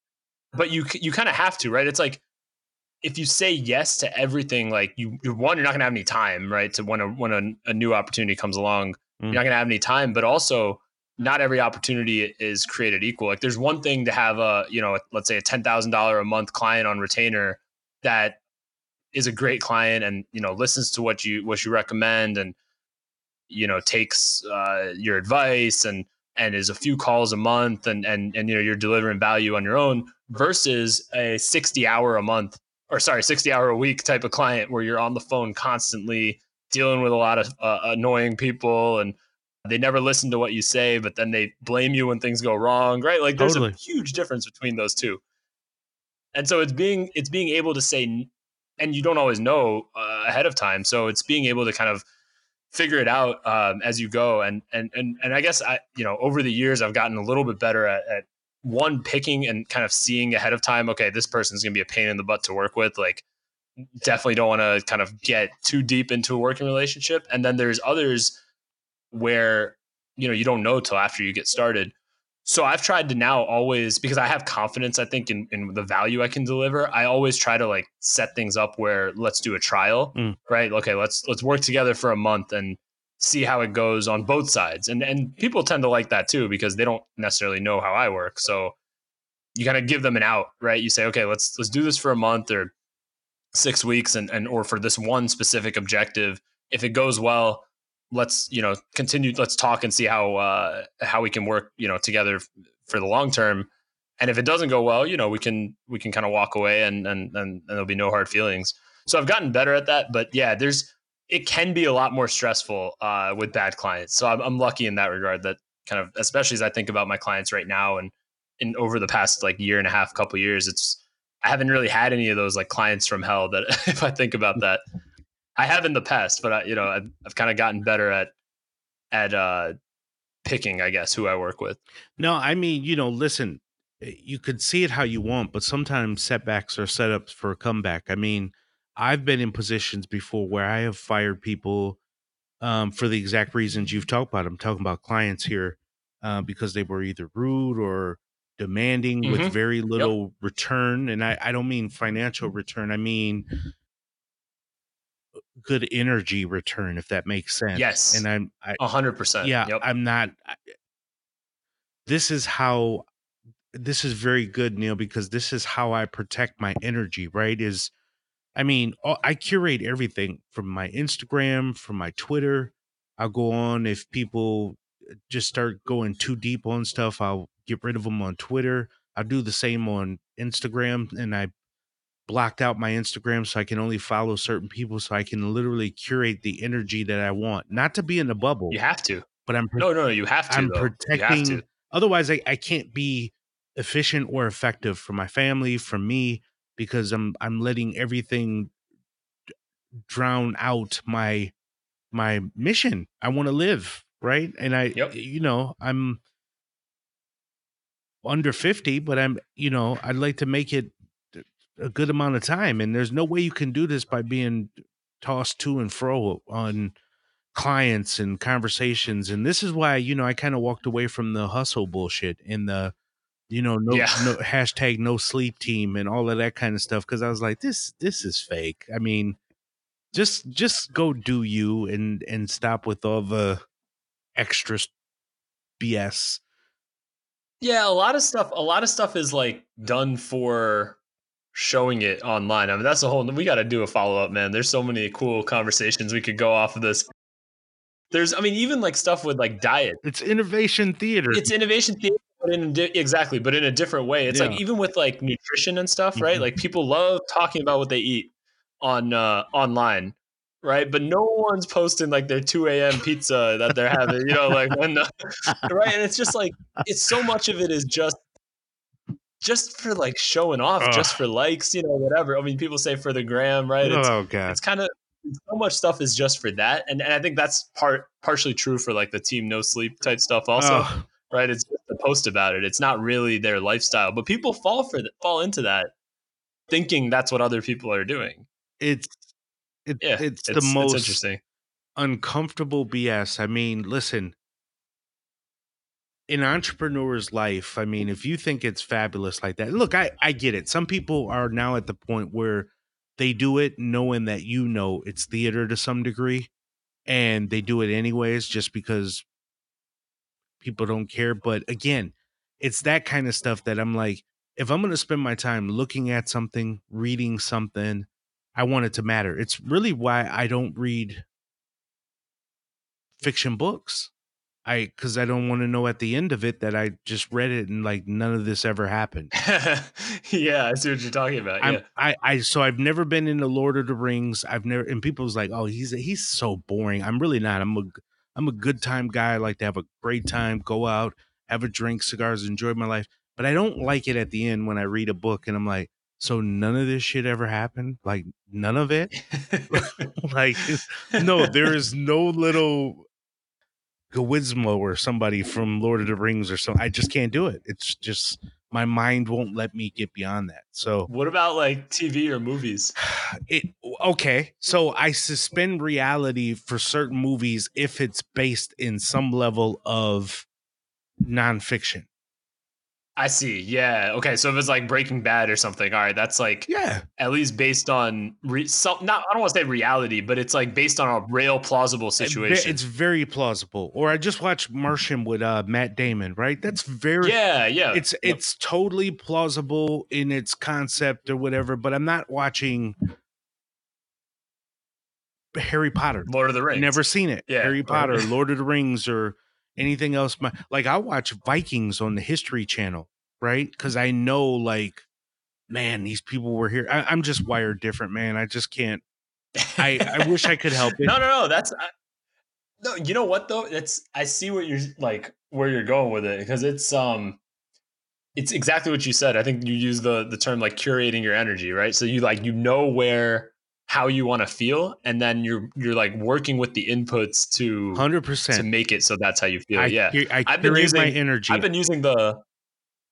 [LAUGHS] but you you kind of have to right? It's like if you say yes to everything, like you, one, you're not gonna have any time, right? To when a when a, a new opportunity comes along, mm. you're not gonna have any time. But also, not every opportunity is created equal. Like there's one thing to have a you know let's say a ten thousand dollar a month client on retainer that is a great client and you know listens to what you what you recommend and you know takes uh, your advice and and is a few calls a month and and and you know you're delivering value on your own versus a 60 hour a month or sorry, 60 hour a week type of client where you're on the phone constantly dealing with a lot of uh, annoying people and they never listen to what you say, but then they blame you when things go wrong, right? Like there's totally. a huge difference between those two. And so it's being it's being able to say and you don't always know uh, ahead of time. So it's being able to kind of figure it out um, as you go. And and and and I guess I you know over the years I've gotten a little bit better at, at one picking and kind of seeing ahead of time okay this person's going to be a pain in the butt to work with like definitely don't want to kind of get too deep into a working relationship. And then there's others where you know you don't know till after you get started. So I've tried to now always because I have confidence, I think, in, in the value I can deliver. I always try to like set things up where let's do a trial, Mm. right? Okay, let's let's work together for a month and see how it goes on both sides. And and people tend to like that too because they don't necessarily know how I work. So you kind of give them an out, right? You say, okay, let's let's do this for a month or six weeks and, and or for this one specific objective. If it goes well, let's you know continue let's talk and see how uh how we can work you know together for the long term and if it doesn't go well you know we can we can kind of walk away and, and and and there'll be no hard feelings so i've gotten better at that but yeah there's it can be a lot more stressful uh with bad clients so i'm, I'm lucky in that regard that kind of especially as i think about my clients right now and in over the past like year and a half couple years it's i haven't really had any of those like clients from hell that [LAUGHS] if i think about that I have in the past, but I, you know, I've, I've kind of gotten better at at uh, picking, I guess, who I work with. No, I mean, you know, listen, eh, you could see it how you want, but sometimes setbacks are set up for a comeback. I mean, I've been in positions before where I have fired people um, for the exact reasons you've talked about. I'm talking about clients here uh, because they were either rude or demanding Mhm. with very little return. And I, I don't mean financial return, I mean good energy return, if that makes sense. Yes. And I'm, I, A hundred percent. yeah Yep. i'm not I- this is how this is very good neil because this is how i protect my energy right is i mean i curate everything from my instagram from my twitter i'll go on if people uh, just start going too deep on stuff i'll get rid of them on twitter i'll do the same on instagram and i blocked out my instagram so i can only follow certain people so i can literally curate the energy that i want not to be in a bubble you have to. but i'm No, no, no. You have to. I'm though. You have protecting. to. Otherwise, I, I can't be efficient or effective for my family, for me, because I'm I'm letting everything drown out my my mission. I want to live, right? And I, Yep. you know, I'm under fifty, but I'm, you know, I'd like to make it a good amount of time. And there's no way you can do this by being tossed to and fro on clients and conversations and this is why you know i kind of walked away from the hustle bullshit and the you know no, Yeah. no [LAUGHS] hashtag no sleep team and all of that kind of stuff because i was like this this is fake i mean just just go do you and and stop with all the extra bs Yeah, a lot of stuff. A lot of stuff is like done for showing it online. I mean, that's a whole. We got to do a follow up, man. There's so many cool conversations we could go off of this. There's, I mean, even like stuff with like diet. it's innovation theater It's innovation theater, but in di- exactly, but in a different way. It's Yeah. like even with like nutrition and stuff, right? Mhm. Like people love talking about what they eat on uh, online, right? But no one's posting like their 2 a.m. pizza that they're having, you know, like when [LAUGHS] right? And it's just like it's so much of it is just just for like showing off, just for likes, you know, whatever. I mean, people say for the gram, right? It's oh god it's kind of so much stuff is just for that, and, and I think that's part partially true for like the team no sleep type stuff also Oh, right? It's post about it. It's not really their lifestyle, but people fall for that, fall into that, thinking that's what other people are doing. it's it, Yeah, it's, it's, the most it's interesting. uncomfortable BS. I mean, listen, in entrepreneur's life, I mean, if you think it's fabulous like that, look, I I get it. Some people are now at the point where they do it knowing that you know it's theater to some degree, and they do it anyways just because people don't care. But again, it's that kind of stuff that I'm like, if I'm going to spend my time looking at something, reading something, I want it to matter. It's really why I don't read fiction books. I because I don't want to know at the end of it that I just read it and like none of this ever happened. [LAUGHS] yeah, I see what you're talking about. Yeah. I I so I've never been into Lord of the Rings. I've never and people's like, oh, he's he's so boring. I'm really not. I'm a I'm a good time guy. I like to have a great time, go out, have a drink, cigars, enjoy my life. But I don't like it at the end when I read a book and I'm like, so none of this shit ever happened? Like none of it? [LAUGHS] [LAUGHS] like no, there is no little Gizmo or somebody from Lord of the Rings or something. I just can't do it. It's just my mind won't let me get beyond that. So what about like TV or movies? [SIGHS] It okay. So I suspend reality for certain movies if it's based in some level of nonfiction. I see. Yeah. Okay. So if it's like Breaking Bad or something, all right, that's like yeah, at least based on re- some. Not I don't want to say reality, but it's like based on a real plausible situation. It's very plausible. Or I just watched Martian with uh, Matt Damon. Right. That's very yeah yeah. It's yep. it's totally plausible in its concept or whatever. But I'm not watching Harry Potter, Lord of the Rings. Never seen it. Yeah, Harry Potter, Lord of the Rings, or anything else. My, like I watch Vikings on the History Channel, right? Because I know, like, man, these people were here. I, am just wired different, man. I just can't. I I wish I could help [LAUGHS] it. No, no, no. That's I, no. You know what though? It's I see what you're like where you're going with it because it's um. It's exactly what you said. I think you use the the term like curating your energy, right? So you like you know where how you want to feel and then you're you're like working with the inputs to 100% to make it so that's how you feel I, yeah. I, have been using my energy. I've been using the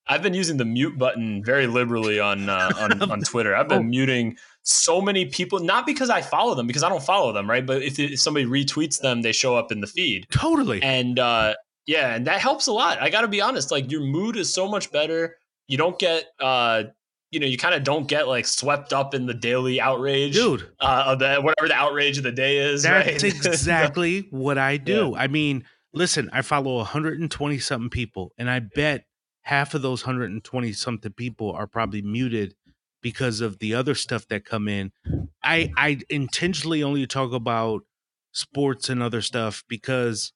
i've been using the mute button very liberally on uh, on, [LAUGHS] on twitter. I've been oh. muting so many people not because i follow them because i don't follow them right? But if, if somebody retweets them they show up in the feed. Totally. And uh yeah and that helps a lot. I gotta be honest like your mood is so much better. You don't get uh you know, you kind of don't get like swept up in the daily outrage, dude. Uh, of the whatever the outrage of the day is. That's right? [LAUGHS] exactly what I do. Yeah. I mean, listen, I follow 120 something people, and I bet half of those 120 something people are probably muted because of the other stuff that come in. I I intentionally only talk about sports and other stuff because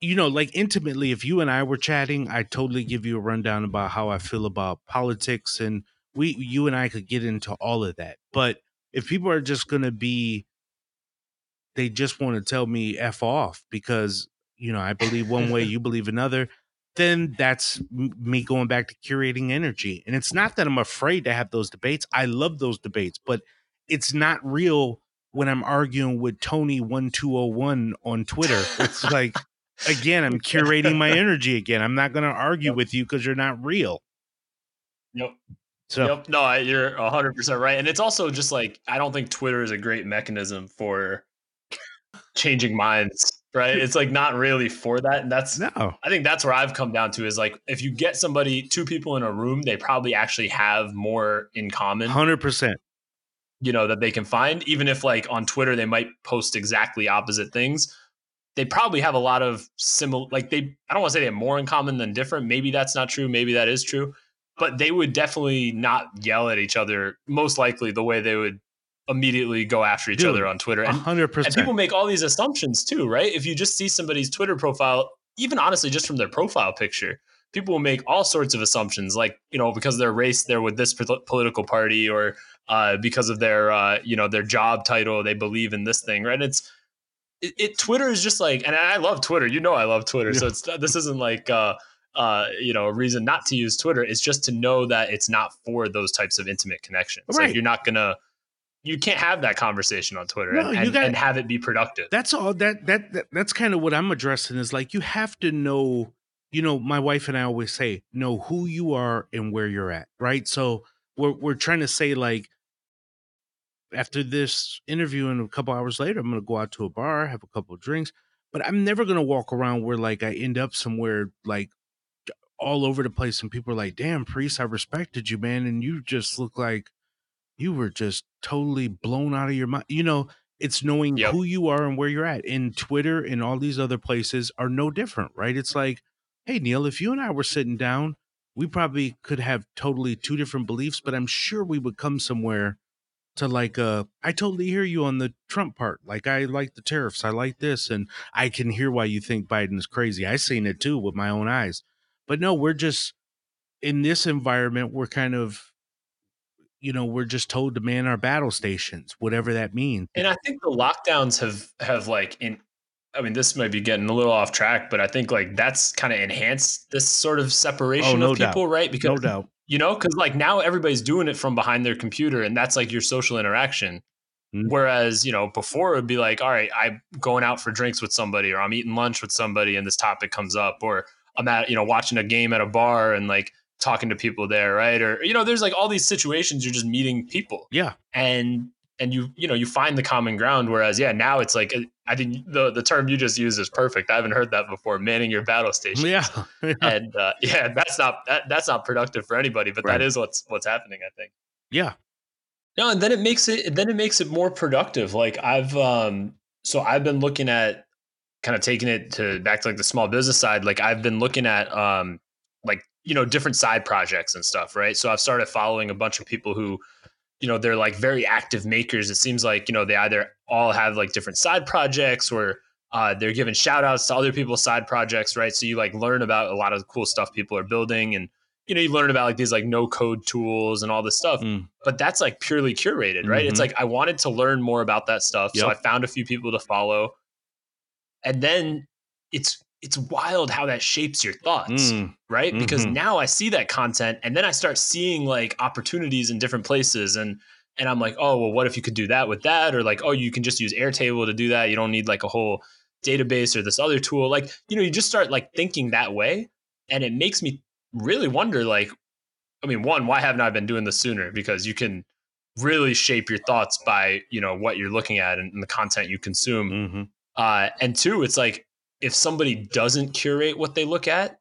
you know, like intimately, if you and I were chatting, I totally give you a rundown about how I feel about politics and we you and I could get into all of that. But if people are just going to be they just want to tell me f off because you know I believe one way, [LAUGHS] you believe another, then that's me going back to curating energy. And it's not that I'm afraid to have those debates. I love those debates, but it's not real when I'm arguing with Tony one two oh one on Twitter. It's like again, I'm curating my [LAUGHS] energy again. I'm not going to argue yep. with you because you're not real. Yep. So yep. no, you're 100 percent right, and it's also just like I don't think Twitter is a great mechanism for [LAUGHS] changing minds. Right? It's like not really for that, and that's no. I think that's where I've come down to is like if you get somebody, two people in a room, they probably actually have more in common. Hundred percent. You know that they can find, even if like on Twitter they might post exactly opposite things. They probably have a lot of similar, like they. I don't want to say they have more in common than different. Maybe that's not true. Maybe that is true but they would definitely not yell at each other. Most likely, the way they would immediately go after each Dude, other on Twitter. And, 100%. and people make all these assumptions too, right? If you just see somebody's Twitter profile, even honestly, just from their profile picture, people will make all sorts of assumptions, like you know, because of their race, they're with this political party, or uh, because of their uh, you know their job title, they believe in this thing, right? It's it, it Twitter is just like, and I love Twitter. You know, I love Twitter, yeah. so it's this isn't like. Uh, uh, you know, a reason not to use Twitter is just to know that it's not for those types of intimate connections. Right. Like you're not gonna, you can't have that conversation on Twitter no, and, and, gotta, and, have it be productive. That's all. That, that that that's kind of what I'm addressing. Is like you have to know. You know, my wife and I always say, know who you are and where you're at. Right. So we're we're trying to say like after this interview and a couple hours later, I'm to go out to a bar, have a couple of drinks, but I'm never to walk around where like I end up somewhere like all over the place and people are like damn priest i respected you man and you just look like you were just totally blown out of your mind you know it's knowing yep. who you are and where you're at and twitter and all these other places are no different right it's like hey neil if you and i were sitting down we probably could have totally two different beliefs but i'm sure we would come somewhere to like uh I totally hear you on the Trump part. Like I like the tariffs. I like this and I can hear why you think Biden is crazy. I seen it too with my own eyes. But no, we're just in this environment, we're kind of, you know, we're just told to man our battle stations, whatever that means. And I think the lockdowns have have like in I mean, this might be getting a little off track, but I think like that's kind of enhanced this sort of oh, separation oh, no of people, doubt. right? Because no doubt. You know, because like now everybody's doing it from behind their computer, and that's like your social interaction. Mm-hmm. Whereas, you know, before it would be like, all right, I'm going out for drinks with somebody, or I'm eating lunch with somebody, and this topic comes up, or I'm at, you know, watching a game at a bar and like talking to people there, right? Or you know, there's like all these situations you're just meeting people. Yeah. And and you you know you find the common ground whereas yeah now it's like i think the the term you just used is perfect i haven't heard that before manning your battle station yeah, [LAUGHS] yeah. and uh, yeah that's not that, that's not productive for anybody but right. that is what's what's happening i think yeah no and then it makes it then it makes it more productive like i've um so i've been looking at kind of taking it to back to like the small business side like i've been looking at um like you know different side projects and stuff right so i've started following a bunch of people who you know they're like very active makers it seems like you know they either all have like different side projects or uh, they're giving shout outs to other people's side projects right so you like learn about a lot of the cool stuff people are building and you know you learn about like these like no code tools and all this stuff mm. but that's like purely curated right mm-hmm. it's like i wanted to learn more about that stuff yep. so i found a few people to follow and then it's it's wild how that shapes your thoughts, mm. right? Mm-hmm. Because now I see that content and then I start seeing like opportunities in different places and and I'm like, "Oh, well what if you could do that with that?" or like, "Oh, you can just use Airtable to do that. You don't need like a whole database or this other tool." Like, you know, you just start like thinking that way and it makes me really wonder like I mean, one, why haven't I been doing this sooner? Because you can really shape your thoughts by, you know, what you're looking at and, and the content you consume. Mm-hmm. Uh, and two, it's like if somebody doesn't curate what they look at,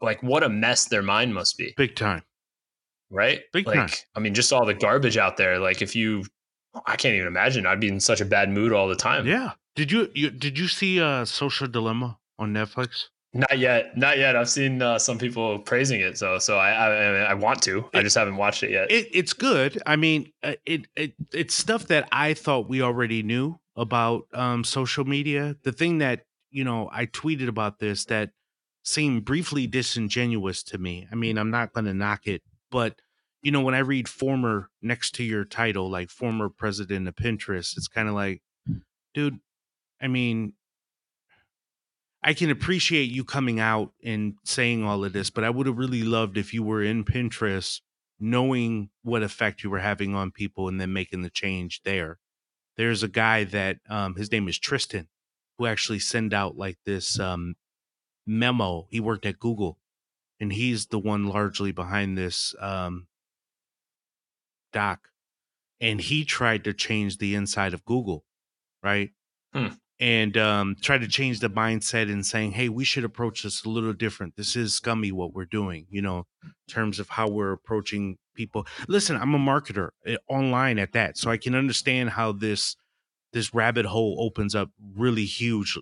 like what a mess their mind must be. Big time. Right? Big like, time. I mean, just all the garbage out there. Like if you I can't even imagine. I'd be in such a bad mood all the time. Yeah. Did you, you did you see uh Social Dilemma on Netflix? Not yet, not yet. I've seen uh, some people praising it, so so I I, I want to. It, I just haven't watched it yet. It, it's good. I mean, uh, it, it it's stuff that I thought we already knew about um, social media. The thing that you know, I tweeted about this that seemed briefly disingenuous to me. I mean, I'm not going to knock it, but you know, when I read former next to your title, like former president of Pinterest, it's kind of like, dude, I mean, I can appreciate you coming out and saying all of this, but I would have really loved if you were in Pinterest knowing what effect you were having on people and then making the change there. There's a guy that um, his name is Tristan who actually send out like this um, memo. He worked at Google, and he's the one largely behind this um, doc. And he tried to change the inside of Google, right? Hmm. And um, tried to change the mindset and saying, "Hey, we should approach this a little different. This is scummy what we're doing, you know, in terms of how we're approaching people." Listen, I'm a marketer eh, online at that, so I can understand how this this rabbit hole opens up really huge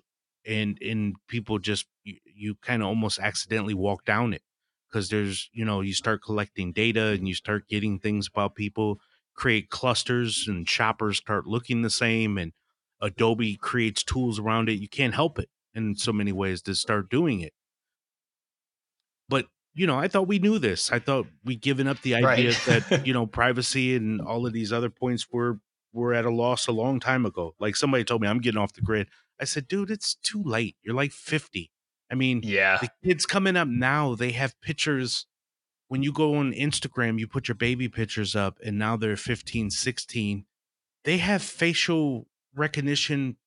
and and people just you, you kind of almost accidentally walk down it because there's you know you start collecting data and you start getting things about people create clusters and shoppers start looking the same and adobe creates tools around it you can't help it in so many ways to start doing it but you know i thought we knew this i thought we'd given up the idea right. that [LAUGHS] you know privacy and all of these other points were were at a loss a long time ago. Like somebody told me I'm getting off the grid. I said, dude, it's too late. You're like 50. I mean, yeah, the kids coming up now, they have pictures. When you go on Instagram, you put your baby pictures up, and now they're 15, 16. They have facial recognition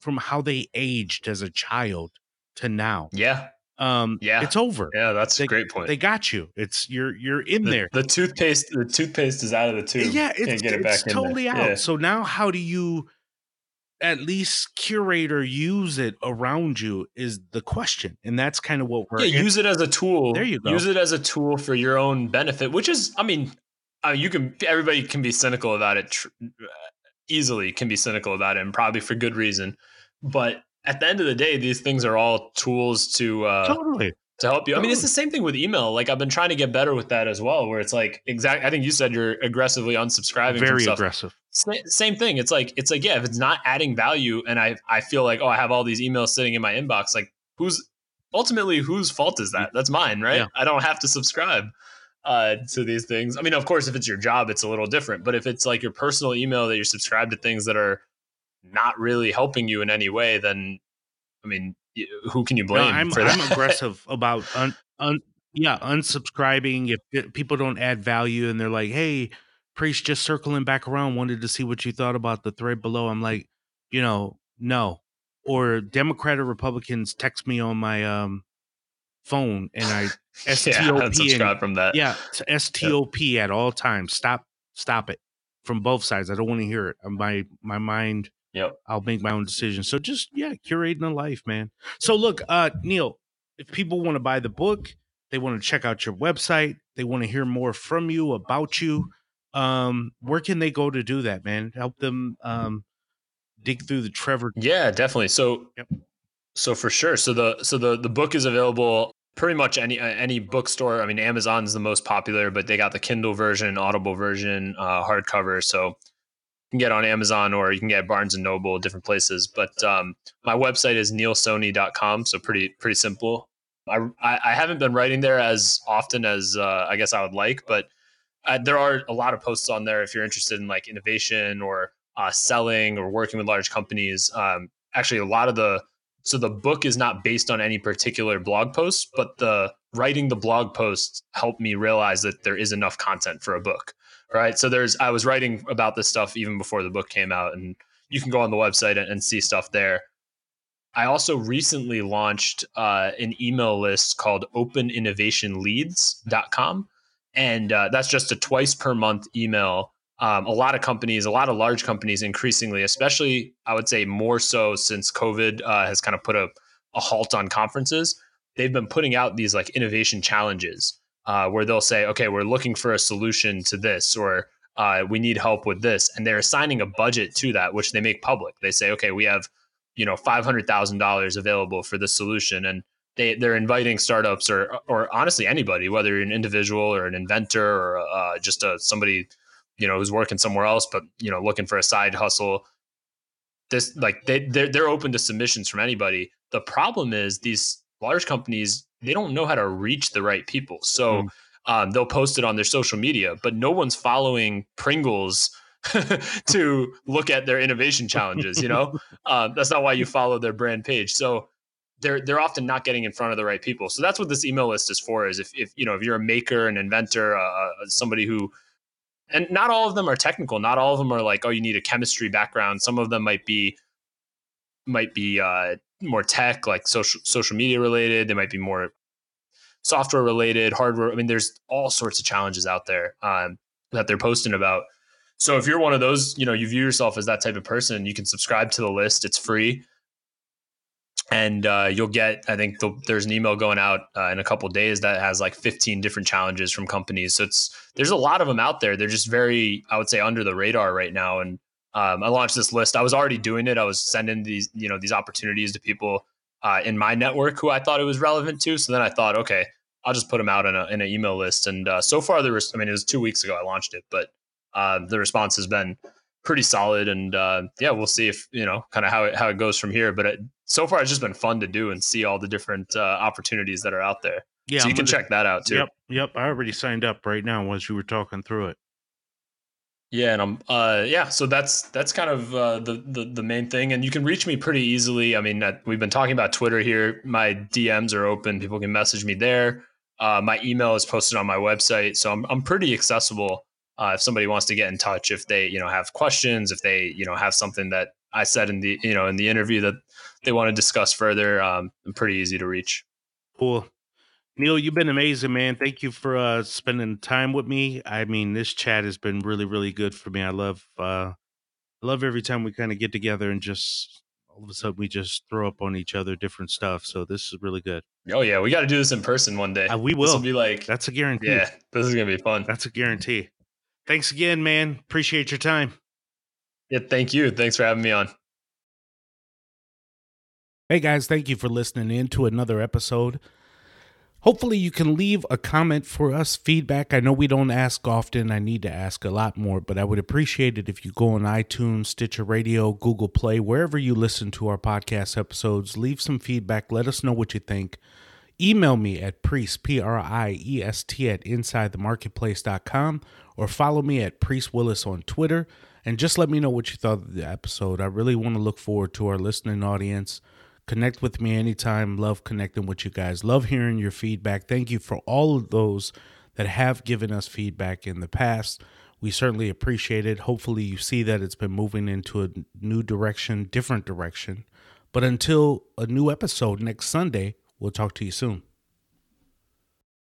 from how they aged as a child to now. Yeah. Um yeah. it's over. Yeah that's they, a great point. they got you. It's you're you're in the, there. the toothpaste the toothpaste is out of the tube. yeah it's, it it's totally out. Yeah. so now how do you at least curate or use it around you is the question and that's kind of what we're yeah, use it as a tool. there you go. Use it as a tool for your own benefit which is i mean uh, you can everybody can be cynical about it tr- easily can be cynical about it and probably for good reason but at the end of the day, these things are all tools to uh, totally to help you. I mean, it's the same thing with email. Like I've been trying to get better with that as well. Where it's like exact. I think you said you're aggressively unsubscribing. Very aggressive. same thing. It's like it's like yeah, if it's not adding value, and I I feel like oh I have all these emails sitting in my inbox. Like who's ultimately whose fault is that? That's mine, right? Yeah. I don't have to subscribe uh, to these things. I mean, of course, if it's your job, it's a little different. But if it's like your personal email that you're subscribed to things that are not really helping you in any way, then I mean, who can you blame no, I'm, for [LAUGHS] that? I'm aggressive about un, un, yeah unsubscribing if people don't add value and they're like, hey, priest, just circling back around, wanted to see what you thought about the thread below. I'm like, you know, no. Or Democrat or Republicans text me on my um phone and I [LAUGHS] yeah, STOP from that. Yeah, [LAUGHS] STOP at all times. Stop, stop it from both sides. I don't want to hear it. My my mind. Yep. I'll make my own decision. So just yeah, curating a life, man. So look, uh, Neil, if people want to buy the book, they want to check out your website, they want to hear more from you about you. Um, where can they go to do that, man? Help them um dig through the Trevor. Yeah, definitely. So yep. So for sure. So the so the the book is available pretty much any any bookstore. I mean, Amazon's the most popular, but they got the Kindle version, Audible version, uh, hardcover. So you can get on Amazon or you can get Barnes and Noble, different places. But um, my website is neilsoni.com, so pretty pretty simple. I, I haven't been writing there as often as uh, I guess I would like, but uh, there are a lot of posts on there if you're interested in like innovation or uh, selling or working with large companies. Um, actually, a lot of the so the book is not based on any particular blog post, but the writing the blog posts helped me realize that there is enough content for a book. Right. So there's I was writing about this stuff even before the book came out, and you can go on the website and, and see stuff there. I also recently launched uh, an email list called openinnovationleads.com. And uh, that's just a twice per month email um, a lot of companies, a lot of large companies, increasingly, especially I would say more so since COVID uh, has kind of put a, a halt on conferences. They've been putting out these like innovation challenges uh, where they'll say, okay, we're looking for a solution to this, or uh, we need help with this, and they're assigning a budget to that, which they make public. They say, okay, we have you know five hundred thousand dollars available for this solution, and they they're inviting startups or or honestly anybody, whether you're an individual or an inventor or uh, just a somebody you know who's working somewhere else but you know looking for a side hustle. This like they they're, they're open to submissions from anybody. The problem is these large companies they don't know how to reach the right people. So mm. um, they'll post it on their social media but no one's following pringles [LAUGHS] to look at their innovation challenges you know? Uh, [LAUGHS] that's not why you follow their brand page. So they're they're often not getting in front of the right people. So that's what this email list is for is if, if you know if you're a maker an inventor uh, uh somebody who and not all of them are technical. Not all of them are like, oh, you need a chemistry background. Some of them might be might be uh, more tech, like social social media related. They might be more software related, hardware. I mean, there's all sorts of challenges out there um, that they're posting about. So if you're one of those, you know, you view yourself as that type of person, you can subscribe to the list. It's free and uh, you'll get i think the, there's an email going out uh, in a couple days that has like 15 different challenges from companies. So it's there's a lot of them out there. They're just very i would say under the radar right now. And um, i launched this list. I was already doing it. I was sending these you know these opportunities to people uh, in my network who i thought it was relevant to. So then i thought okay i'll just put them out in, a, in an email list. And uh, so far there was i mean it was two weeks ago i launched it but uh, the response has been pretty solid. And uh, yeah we'll see if you know kind of how it, how it goes from here. But it, so far it's just been fun to do and see all the different uh, opportunities that are out there. Yeah, so you I'm can gonna, check that out too. Yep, yep. I already signed up right now as you were talking through it. Yeah, and I'm uh yeah, so that's that's kind of uh, the, the the main thing, and you can reach me pretty easily. I mean, we've been talking about Twitter here. My DMs are open; people can message me there. Uh, my email is posted on my website, so I'm I'm pretty accessible. Uh, if somebody wants to get in touch, if they you know have questions, if they you know have something that I said in the you know in the interview that they want to discuss further, um, I'm pretty easy to reach. Cool. Neil, you've been amazing, man. Thank you for uh, spending time with me. I mean, this chat has been really, really good for me. I love, uh, I love every time we kind of get together and just all of a sudden we just throw up on each other different stuff. So this is really good. Oh yeah, we got to do this in person one day. Uh, we will. This will be like that's a guarantee. Yeah, this is gonna be fun. That's a guarantee. Thanks again, man. Appreciate your time. Yeah, thank you. Thanks for having me on. Hey guys, thank you for listening in to another episode. Hopefully, you can leave a comment for us, feedback. I know we don't ask often. I need to ask a lot more, but I would appreciate it if you go on iTunes, Stitcher Radio, Google Play, wherever you listen to our podcast episodes. Leave some feedback. Let us know what you think. Email me at priest, P R I E S T, at insidethemarketplace.com or follow me at Priest Willis on Twitter. And just let me know what you thought of the episode. I really want to look forward to our listening audience. Connect with me anytime. Love connecting with you guys. Love hearing your feedback. Thank you for all of those that have given us feedback in the past. We certainly appreciate it. Hopefully, you see that it's been moving into a new direction, different direction. But until a new episode next Sunday, we'll talk to you soon.